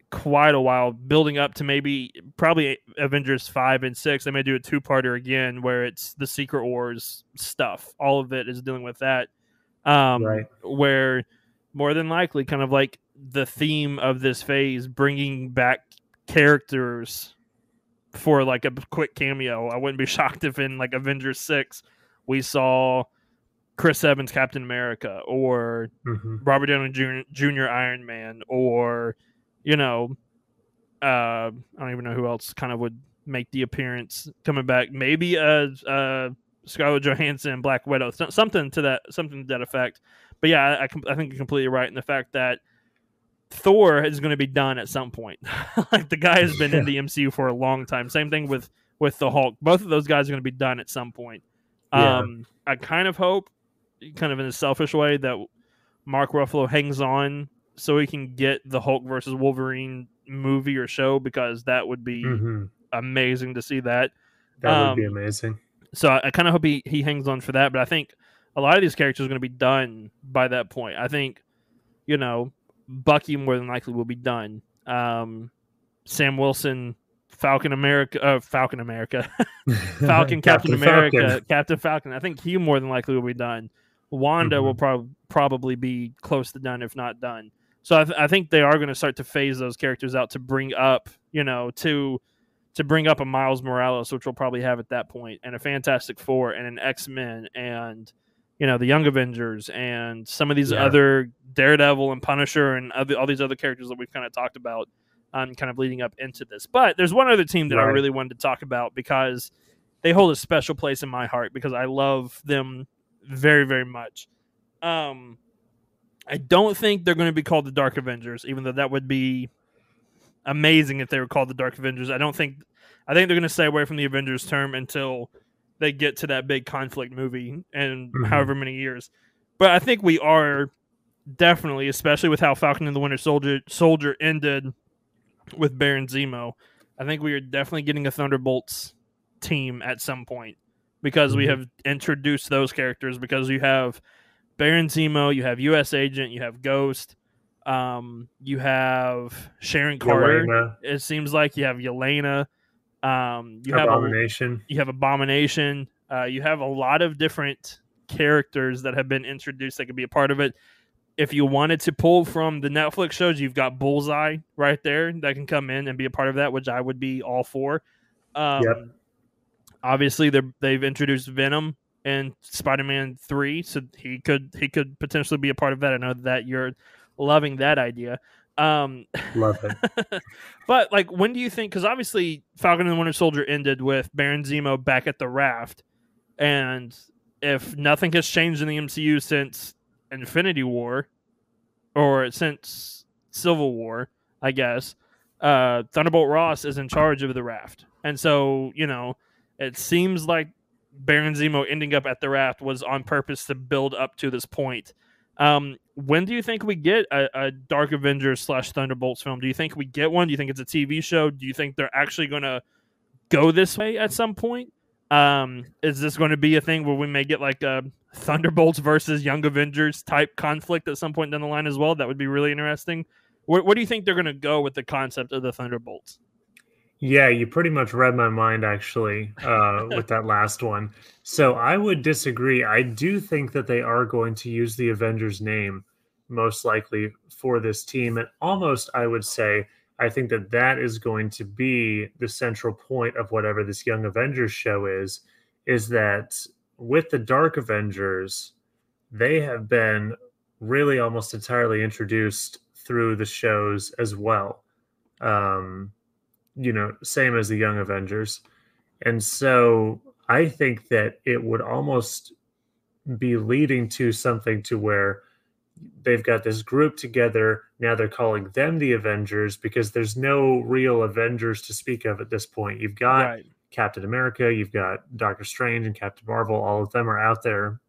quite a while building up to maybe probably Avengers 5 and 6. They may do a two parter again where it's the Secret Wars stuff. All of it is dealing with that. Um, Right. Where more than likely, kind of like the theme of this phase, bringing back characters for like a quick cameo. I wouldn't be [LAUGHS] shocked if in like Avengers 6 we saw Chris Evans Captain America or hmm Robert Downey Jr. Jr. Iron Man, or you know, uh, I don't even know who else kind of would make the appearance coming back. Maybe uh, uh, Scarlett Johansson, Black Widow, something to that, something to that effect. But yeah, I, I, think you're completely right in the fact that Thor is going to be done at some point. [LAUGHS] like the guy has been in the MCU for a long time. Same thing with with the Hulk. Both of those guys are going to be done at some point. Yeah. Um, I kind of hope, kind of in a selfish way, that Mark Ruffalo hangs on so he can get the Hulk versus Wolverine movie or show because that would be hmm amazing to see that. That would be Um, amazing. So I, I kind of hope he, he hangs on for that. But I think a lot of these characters are going to be done by that point. I think, you know, Bucky more than likely will be done. Um, Sam Wilson, Falcon America, uh, Falcon America, [LAUGHS] [LAUGHS] Falcon, Captain, America, Falcon. Captain Falcon. I think he more than likely will be done. Wanda Mhm. will prob- probably be close to done, if not done. So I, th- I think they are going to start to phase those characters out to bring up, you know, to to bring up a Miles Morales, which we'll probably have at that point, and a Fantastic Four, and an X Men, and you know the Young Avengers, and some of these Yeah. other Daredevil and Punisher, and other, all these other characters that we've kind of talked about, um, kind of leading up into this. But there's one other team that I really wanted to talk about because they hold a special place in my heart because I love them very, very much. Um, I don't think they're going to be called the Dark Avengers, even though that would be amazing if they were called the Dark Avengers. I don't think. I think they're going to stay away from the Avengers term until they get to that big conflict movie in Mhm. however many years. But I think we are definitely, especially with how Falcon and the Winter Soldier Soldier ended with Baron Zemo. I think we are definitely getting a Thunderbolts team at some point because we Mhm. have introduced those characters because you have Baron Zemo, you have U.S. Agent, you have Ghost, um, you have Sharon Carter. Yelena, It seems like you have Yelena. Um, you have Abomination. you have Abomination. Uh, you have a lot of different characters that have been introduced that could be a part of it. If you wanted to pull from the Netflix shows, you've got Bullseye right there that can come in and be a part of that, which I would be all for. Um, Yep. Obviously, they're, they've introduced Venom in Spider-Man Three, so he could he could potentially be a part of that. I know that you're loving that idea. Um, Love it. [LAUGHS] but like, when do you think? Because obviously, Falcon and the Winter Soldier ended with Baron Zemo back at the raft, and if nothing has changed in the MCU since Infinity War, or since Civil War, I guess, uh, Thunderbolt Ross is in charge of the raft, and so you know, it seems like Baron Zemo ending up at the raft was on purpose to build up to this point. Um, when do you think we get a, a Dark Avengers slash Thunderbolts film? Do you think we get one? Do you think it's a TV show? Do you think they're actually going to go this way at some point? Um, is this going to be a thing where we may get like a Thunderbolts versus Young Avengers type conflict at some point down the line as well? That would be really interesting. Where, where do you think they're going to go with the concept of the Thunderbolts? Yeah, you pretty much read my mind actually uh, with that [LAUGHS] last one. So I would disagree. I do think that they are going to use the Avengers name most likely for this team. And almost, I would say, I think that that is going to be the central point of whatever this Young Avengers show is, is that with the Dark Avengers, they have been really almost entirely introduced through the shows as well. Um, you know, same as the Young Avengers. And so I think that it would almost be leading to something to where they've got this group together. Now they're calling them the Avengers because there's no real Avengers to speak of at this point. You've got right. Captain America, you've got Doctor Strange and Captain Marvel. All of them are out there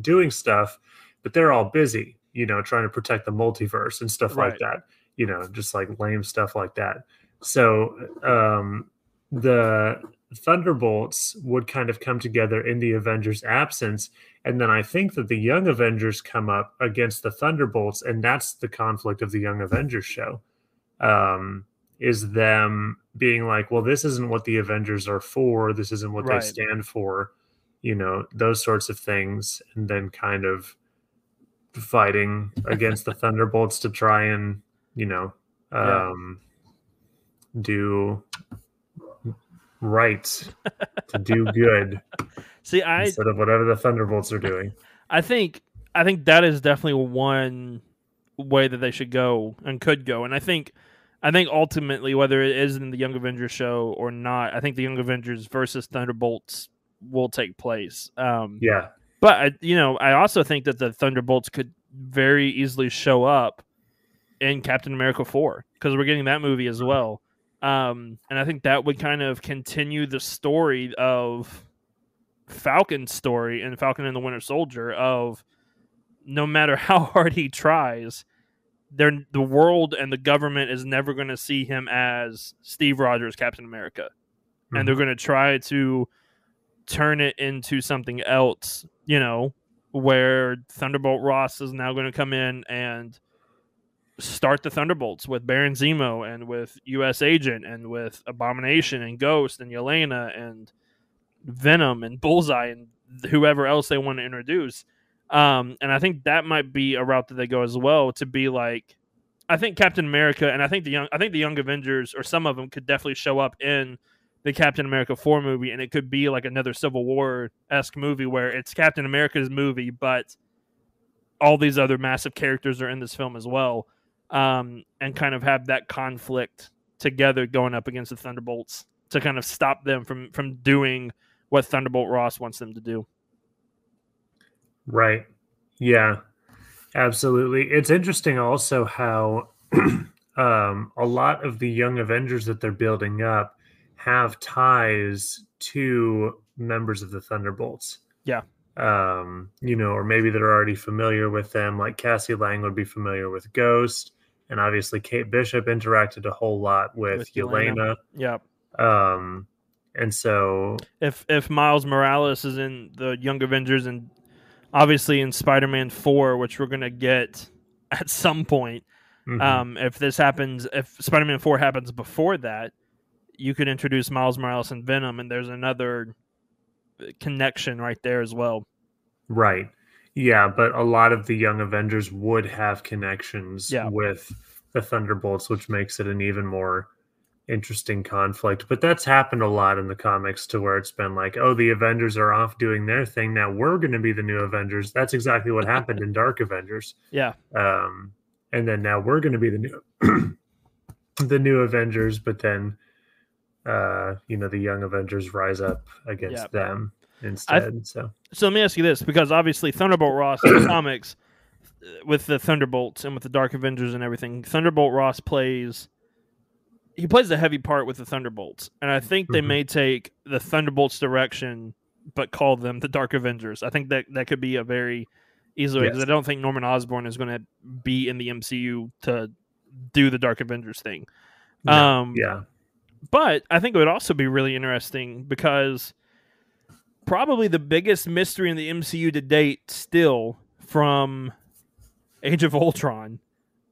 doing stuff, but they're all busy, you know, trying to protect the multiverse and stuff right. like that. You know, just like lame stuff like that. So um, the Thunderbolts would kind of come together in the Avengers' absence. And then I think that the Young Avengers come up against the Thunderbolts, and that's the conflict of the Young Avengers show. Um, is them being like, well, this isn't what the Avengers are for, this isn't what right. they stand for, you know, those sorts of things, and then kind of fighting against the [LAUGHS] Thunderbolts to try and, you know, um, yeah. Do right to do [LAUGHS] good. See, I instead of whatever the Thunderbolts are doing. I think I think that is definitely one way that they should go and could go. And I think I think ultimately whether it is in the Young Avengers show or not, I think the Young Avengers versus Thunderbolts will take place. Um, yeah. But I, you know, I also think that the Thunderbolts could very easily show up in Captain America 4 because we're getting that movie as well. Um, and I think that would kind of continue the story of Falcon's story and Falcon and the Winter Soldier of no matter [LAUGHS] how hard he tries, the world and the government is never going to see him as Steve Rogers, Captain America. Mm-hmm. And they're going to try to turn it into something else, you know, where Thunderbolt Ross is now going to come in and start the Thunderbolts with Baron Zemo and with U.S. Agent and with Abomination and Ghost and Yelena and Venom and Bullseye and whoever else they want to introduce. Um, and I think that might be a route that they go as well to be like, I think Captain America and I think the young, I think the Young Avengers or some of them could definitely show up in the Captain America four movie, and it could be like another Civil War esque movie where it's Captain America's movie, but all these other massive characters are in this film as well um, and kind of have that conflict together going up against the Thunderbolts to kind of stop them from from doing what Thunderbolt Ross wants them to do. Right. Yeah. Absolutely. It's interesting also how [CLEARS THROAT] um, a lot of the young Avengers that they're building up have ties to members of the Thunderbolts. Yeah um, you know, or maybe they're already familiar with them. Like Cassie Lang would be familiar with Ghost, and obviously Kate Bishop interacted a whole lot with, with Yelena. Yep. Um, and so if if Miles Morales is in the Young Avengers and obviously in Spider Man Four, which we're gonna get [LAUGHS] at some point, mm-hmm. um, if this happens, if Spider Man Four happens before that, you could introduce Miles Morales and Venom, and there's another connection right there as well. Right. Yeah, but a lot of the young Avengers would have connections yeah. with the Thunderbolts, which makes it an even more interesting conflict. But that's happened a lot in the comics to where it's been like, oh, the Avengers are off doing their thing. Now we're going to be the new Avengers. That's exactly what happened in Dark Avengers. [LAUGHS] Yeah. Um, and then now we're going to be the new [CLEARS THROAT] the new Avengers, but then uh, you know, the young Avengers rise up against yep. them instead. I, so, so let me ask you this, because obviously Thunderbolt Ross in the [COUGHS] comics uh, with the Thunderbolts and with the Dark Avengers and everything, Thunderbolt Ross plays he plays a heavy part with the Thunderbolts, and I think they mm-hmm. may take the Thunderbolts direction, but call them the Dark Avengers. I think that that could be a very easy way because yes. I don't think Norman Osborn is going to be in the MCU to do the Dark Avengers thing. No. Um, yeah, but I think it would also be really interesting because probably the biggest mystery in the MCU to date still from Age of Ultron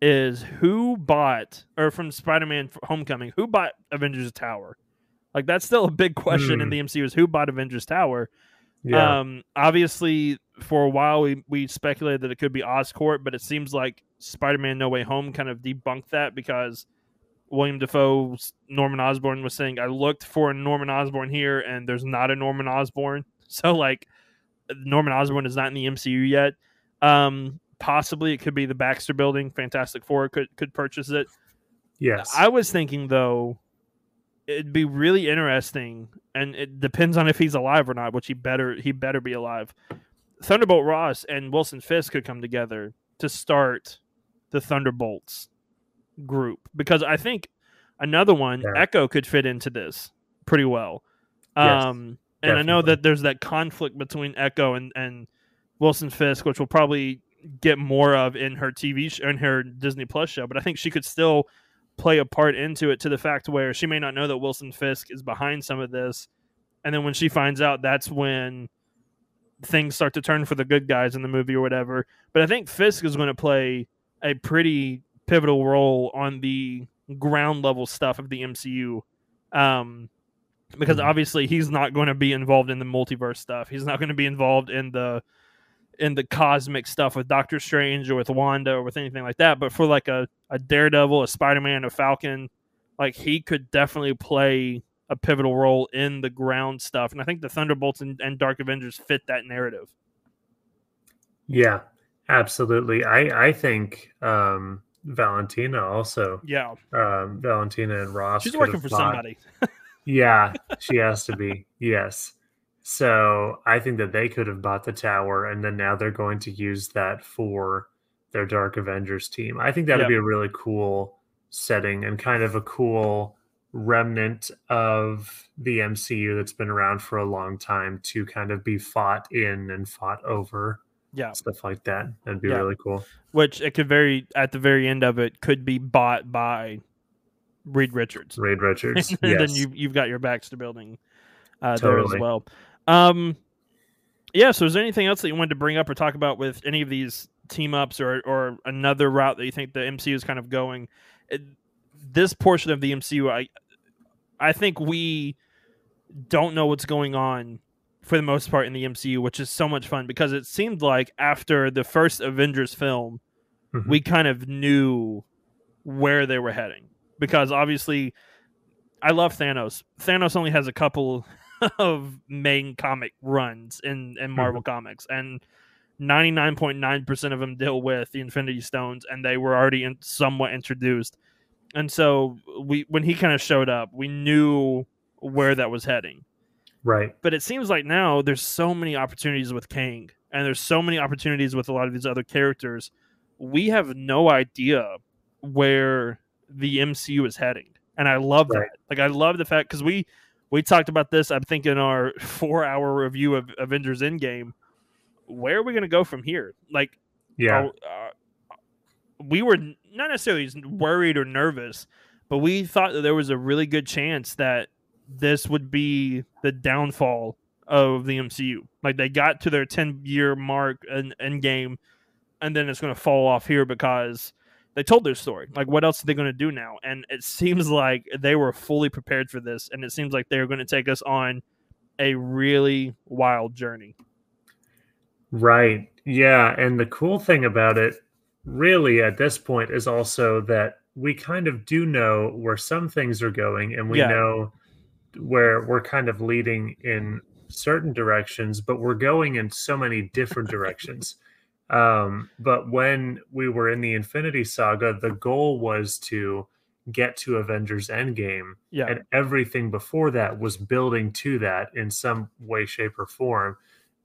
is who bought or from Spider-Man Homecoming, who bought Avengers Tower? Like that's still a big question mm. in hmm. the MCU is who bought Avengers Tower. Yeah. Um, obviously, for a while we we speculated that it could be Oscorp, but it seems like Spider-Man No Way Home kind of debunked that because William Dafoe's Norman Osborn was saying, "I looked for a Norman Osborn here, and there's not a Norman Osborn." [LAUGHS] So like, Norman Osborn is not in the MCU yet. Um, possibly it could be the Baxter Building. Fantastic Four could could purchase it. Yes, I was thinking though it'd be really interesting, and it depends on if he's alive or not. Which he better he better be alive. Thunderbolt Ross and Wilson Fisk could come together to start the Thunderbolts group because I think another one yeah. Echo could fit into this pretty well. Yes, um, and I know that there's that conflict between Echo and and Wilson Fisk, which we'll probably get more of in her TV show, in her Disney Plus show. But I think she could still play a part into it to the fact where she may not know that Wilson Fisk is behind some of this, and then when she finds out, that's when things start to turn for the good guys in the movie or whatever. But I think Fisk is going to play a pretty pivotal role on the ground level stuff of the MCU. Um, because mm-hmm. obviously he's not going to be involved in the multiverse stuff. He's not going to be involved in the in the cosmic stuff with Doctor Strange or with Wanda or with anything like that. But for like a, a Daredevil, a Spider Man, a Falcon, like he could definitely play a pivotal role in the ground stuff. And I think the Thunderbolts and, and Dark Avengers fit that narrative. Yeah, absolutely. I, I think um, Valentina also. Yeah. Um, Valentina and Ross. She's working for somebody. [LAUGHS] yeah, she has to be. Yes. So I think that they could have bought the tower and then now they're going to use that for their Dark Avengers team. I think that'd yep. be a really cool setting and kind of a cool remnant of the MCU that's been around for a long time to kind of be fought in and fought over. Yeah. Stuff like that. That'd be yeah. really cool. Which it could very at the very end of it could be bought by Reed Richards. Reed Richards. [LAUGHS] and yes. then you you've got your Baxter building uh, totally. there as well. Um, yeah. So, is there anything else that you wanted to bring up or talk about with any of these team ups or or another route that you think the MCU is kind of going? It, this portion of the MCU, I I think we don't know what's going on for the most part in the MCU, which is so much fun because it seemed like after the first Avengers film, mm-hmm. we kind of knew where they were heading. Because obviously, I love Thanos. Thanos only has a couple [LAUGHS] of main comic runs in, in Marvel mm-hmm. Comics, and 99.9% of them deal with the Infinity Stones, and they were already in, somewhat introduced. And so we when he kind of showed up, we knew where that was heading. Right. But it seems like now there's so many opportunities with Kang, and there's so many opportunities with a lot of these other characters. We have no idea where the MCU is heading. And I love right. that. Like I love the fact because we we talked about this. I'm thinking our [LAUGHS] four hour review of Avengers Endgame. Where are we going to go from here? Like, yeah, uh, we were not necessarily worried or nervous, but we thought that there was a really good chance that this would be the downfall of the MCU. Like they got to their 10 year mark in Endgame, and then it's going to fall off here because they told their story. Like, what else are they going to do now? And it seems like they were fully prepared for this, and it seems like they're going to take us on a really wild journey. Right. Yeah. And the cool thing about it, really, at this point, is also that we kind of do know where some things are going, and we yeah. know where we're kind of leading in certain directions, but we're going in so many different [LAUGHS] directions. Um, but when we were in the Infinity Saga, the goal was to get to Avengers Endgame. Yeah. And everything before that was building to that in some way, shape, or form.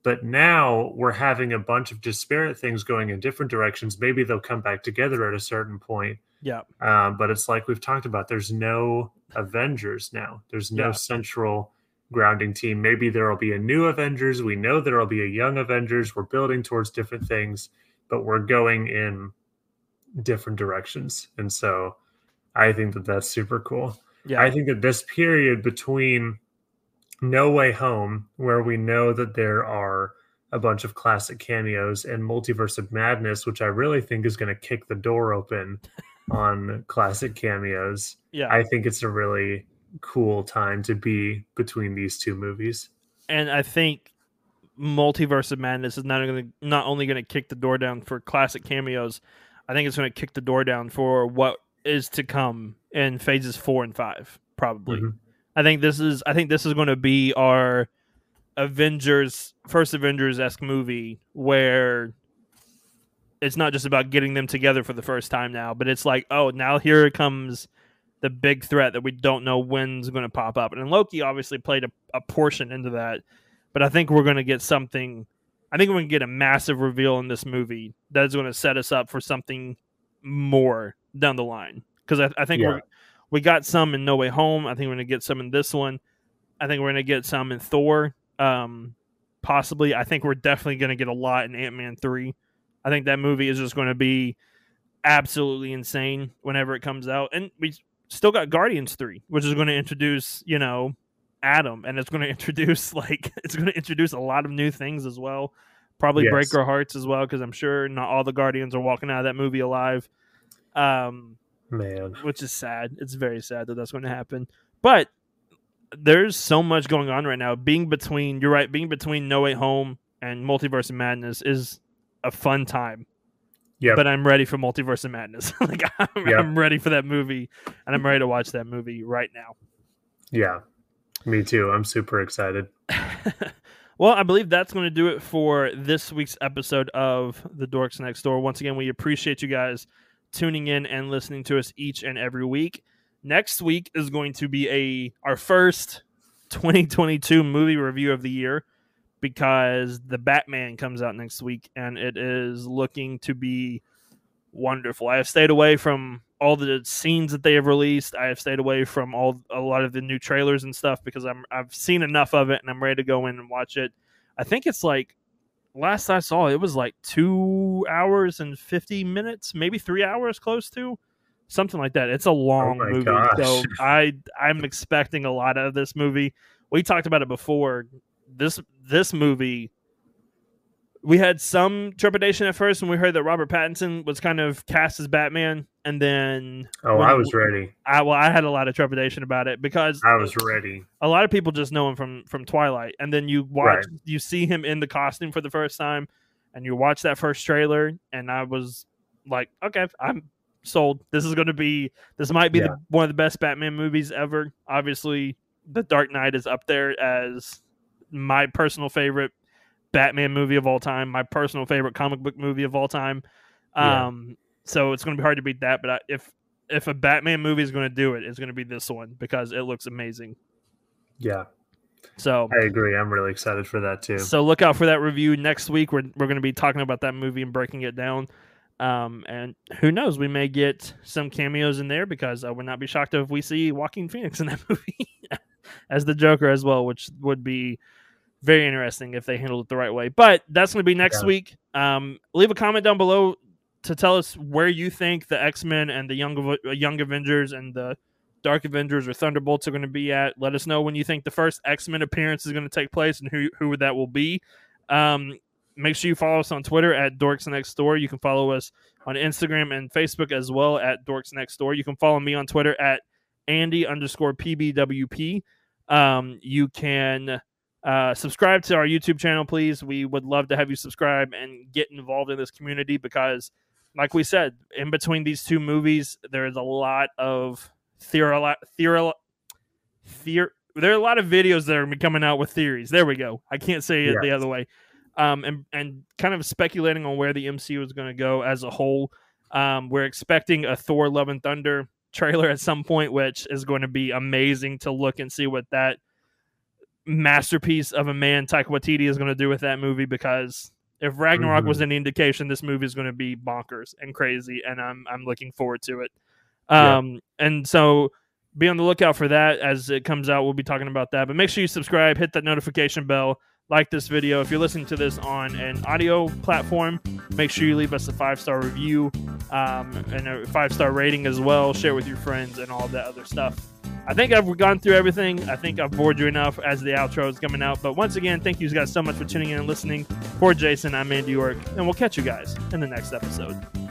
But now we're having a bunch of disparate things going in different directions. Maybe they'll come back together at a certain point. Yeah. Um, but it's like we've talked about, there's no Avengers now. There's no yeah. central grounding team. Maybe there will be a new Avengers. We know there will be a young Avengers. We're building towards different things, but we're going in different directions. And so I think that that's super cool. Yeah. I think that this period between No Way Home, where we know that there are a bunch of classic cameos and Multiverse of Madness, which I really think is going to kick the door open [LAUGHS] on classic cameos. Yeah. I think it's a really cool time to be between these two movies. And I think Multiverse of Madness is not going to not only going to kick the door down for classic cameos, I think it's going to kick the door down for what is to come in phases 4 and 5 probably. Mhm. I think this is I think this is going to be our Avengers first Avengers esque movie where it's not just about getting them together for the first time now, but it's like, oh, now here comes the big threat that we don't know when's going to pop up. And Loki obviously played a, a portion into that, but I think we're going to get something. I think we're going to get a massive reveal in this movie that is going to set us up for something more down the line. Because I, I think Yeah. we're we got some in No Way Home. I think we're going to get some in this one. I think we're going to get some in Thor. Um, possibly. I think we're definitely going to get a lot in Ant Man three. I think that movie is just going to be absolutely insane whenever it comes out, and we still got Guardians three, which is going to introduce you know Adam, and it's going [LAUGHS] to introduce like it's going to introduce a lot of new things as well. Probably Yes. break our hearts as well because I'm sure not all the Guardians are walking out of that movie alive. Um, Man. which is sad. It's very sad that that's going to happen. But there's so much going on right now. Being between, you're right, being between No Way Home and Multiverse of Madness is a fun time. Yeah. But I'm ready for Multiverse of Madness. [LAUGHS] like I'm, Yep. I'm ready for that movie, and I'm ready to watch that movie right now. Yeah. Me too. I'm super excited. [LAUGHS] well, I believe that's going to do it for this week's episode of The Dorks Next Door. Once again, we appreciate you guys tuning in and listening to us each and every week. Next week is going to be a our first 2022 movie review of the year because the Batman comes out next week and it is looking to be wonderful. I have stayed away from all the scenes that they have released. I have stayed away from all a lot of the new trailers and stuff because I'm I've seen enough of it and I'm ready to go in and watch it. I think it's like last I saw it was like 2 hours and 50 minutes, maybe 3 hours close to something like that. It's a oh long my movie. gosh. So [LAUGHS] I I'm expecting a lot out of this movie. We talked about it before. This this movie we had some trepidation at first when we heard that Robert Pattinson was kind of cast as Batman, and then Oh, I was ready. I well, I had a lot of trepidation about it because I was ready. a lot of people just know him from from Twilight, and then you watch, you see him in the costume for the first time, and you watch that first trailer, and I was like, okay, I'm sold. This is going to be, this might be Yeah. the, one of the best Batman movies ever. Obviously, The Dark Knight is up there as my personal favorite Batman movie of all time, my personal favorite comic book movie of all time. Yeah. Um, so it's going to be hard to beat that. But I, if if a Batman movie is going to do it, it's going to be this one because it looks amazing. Yeah, So I agree. I'm really excited for that too. so look out for that review next week. We're we're going to be talking about that movie and breaking it down. Um, and who knows, we may get some cameos in there because I would not be shocked if we see Joaquin Phoenix in that [LAUGHS] movie as the Joker as well, which would be very interesting if they handled it the right way. But that's going to be next Yeah. week. Um, leave a comment down below to tell us where you think the X Men and the Young uh, Young Avengers and the Dark Avengers or Thunderbolts are going to be at. Let us know when you think the first X Men appearance is going to take place and who who that will be. Um, make sure you follow us on Twitter at Dorks Next Door. You can follow us on Instagram and Facebook as well at Dorks Next Door. You can follow me on Twitter at Andy underscore PBWP. Um, you can uh, subscribe to our YouTube channel, please. We would love to have you subscribe and get involved in this community because, like we said, in between these two movies, there is a lot of theory, theory, theor- there are a lot of videos that are be coming out with theories. There we go. I can't say it the other way. Um, and and kind of speculating on where the MCU is going to go as a whole. Um, we're expecting a Thor: Love and Thunder trailer at some point, which is going to be amazing to look and see what that masterpiece of a man Taika Waititi is going to do with that movie. Because if Ragnarok Mhm. was any indication, this movie is going to be bonkers and crazy, and I'm I'm looking forward to it. Yeah. Um, and so be on the lookout for that as it comes out. We'll be talking about that. But make sure you subscribe, hit that notification bell, like this video. If you're listening to this on an audio platform, make sure you leave us a five star review um, and a five star rating as well. Share with your friends and all that other stuff. I think I've gone through everything. I think I've bored you enough as the outro is coming out. But once again, thank you guys so much for tuning in and listening. For Jason, I'm Andy York, and we'll catch you guys in the next episode.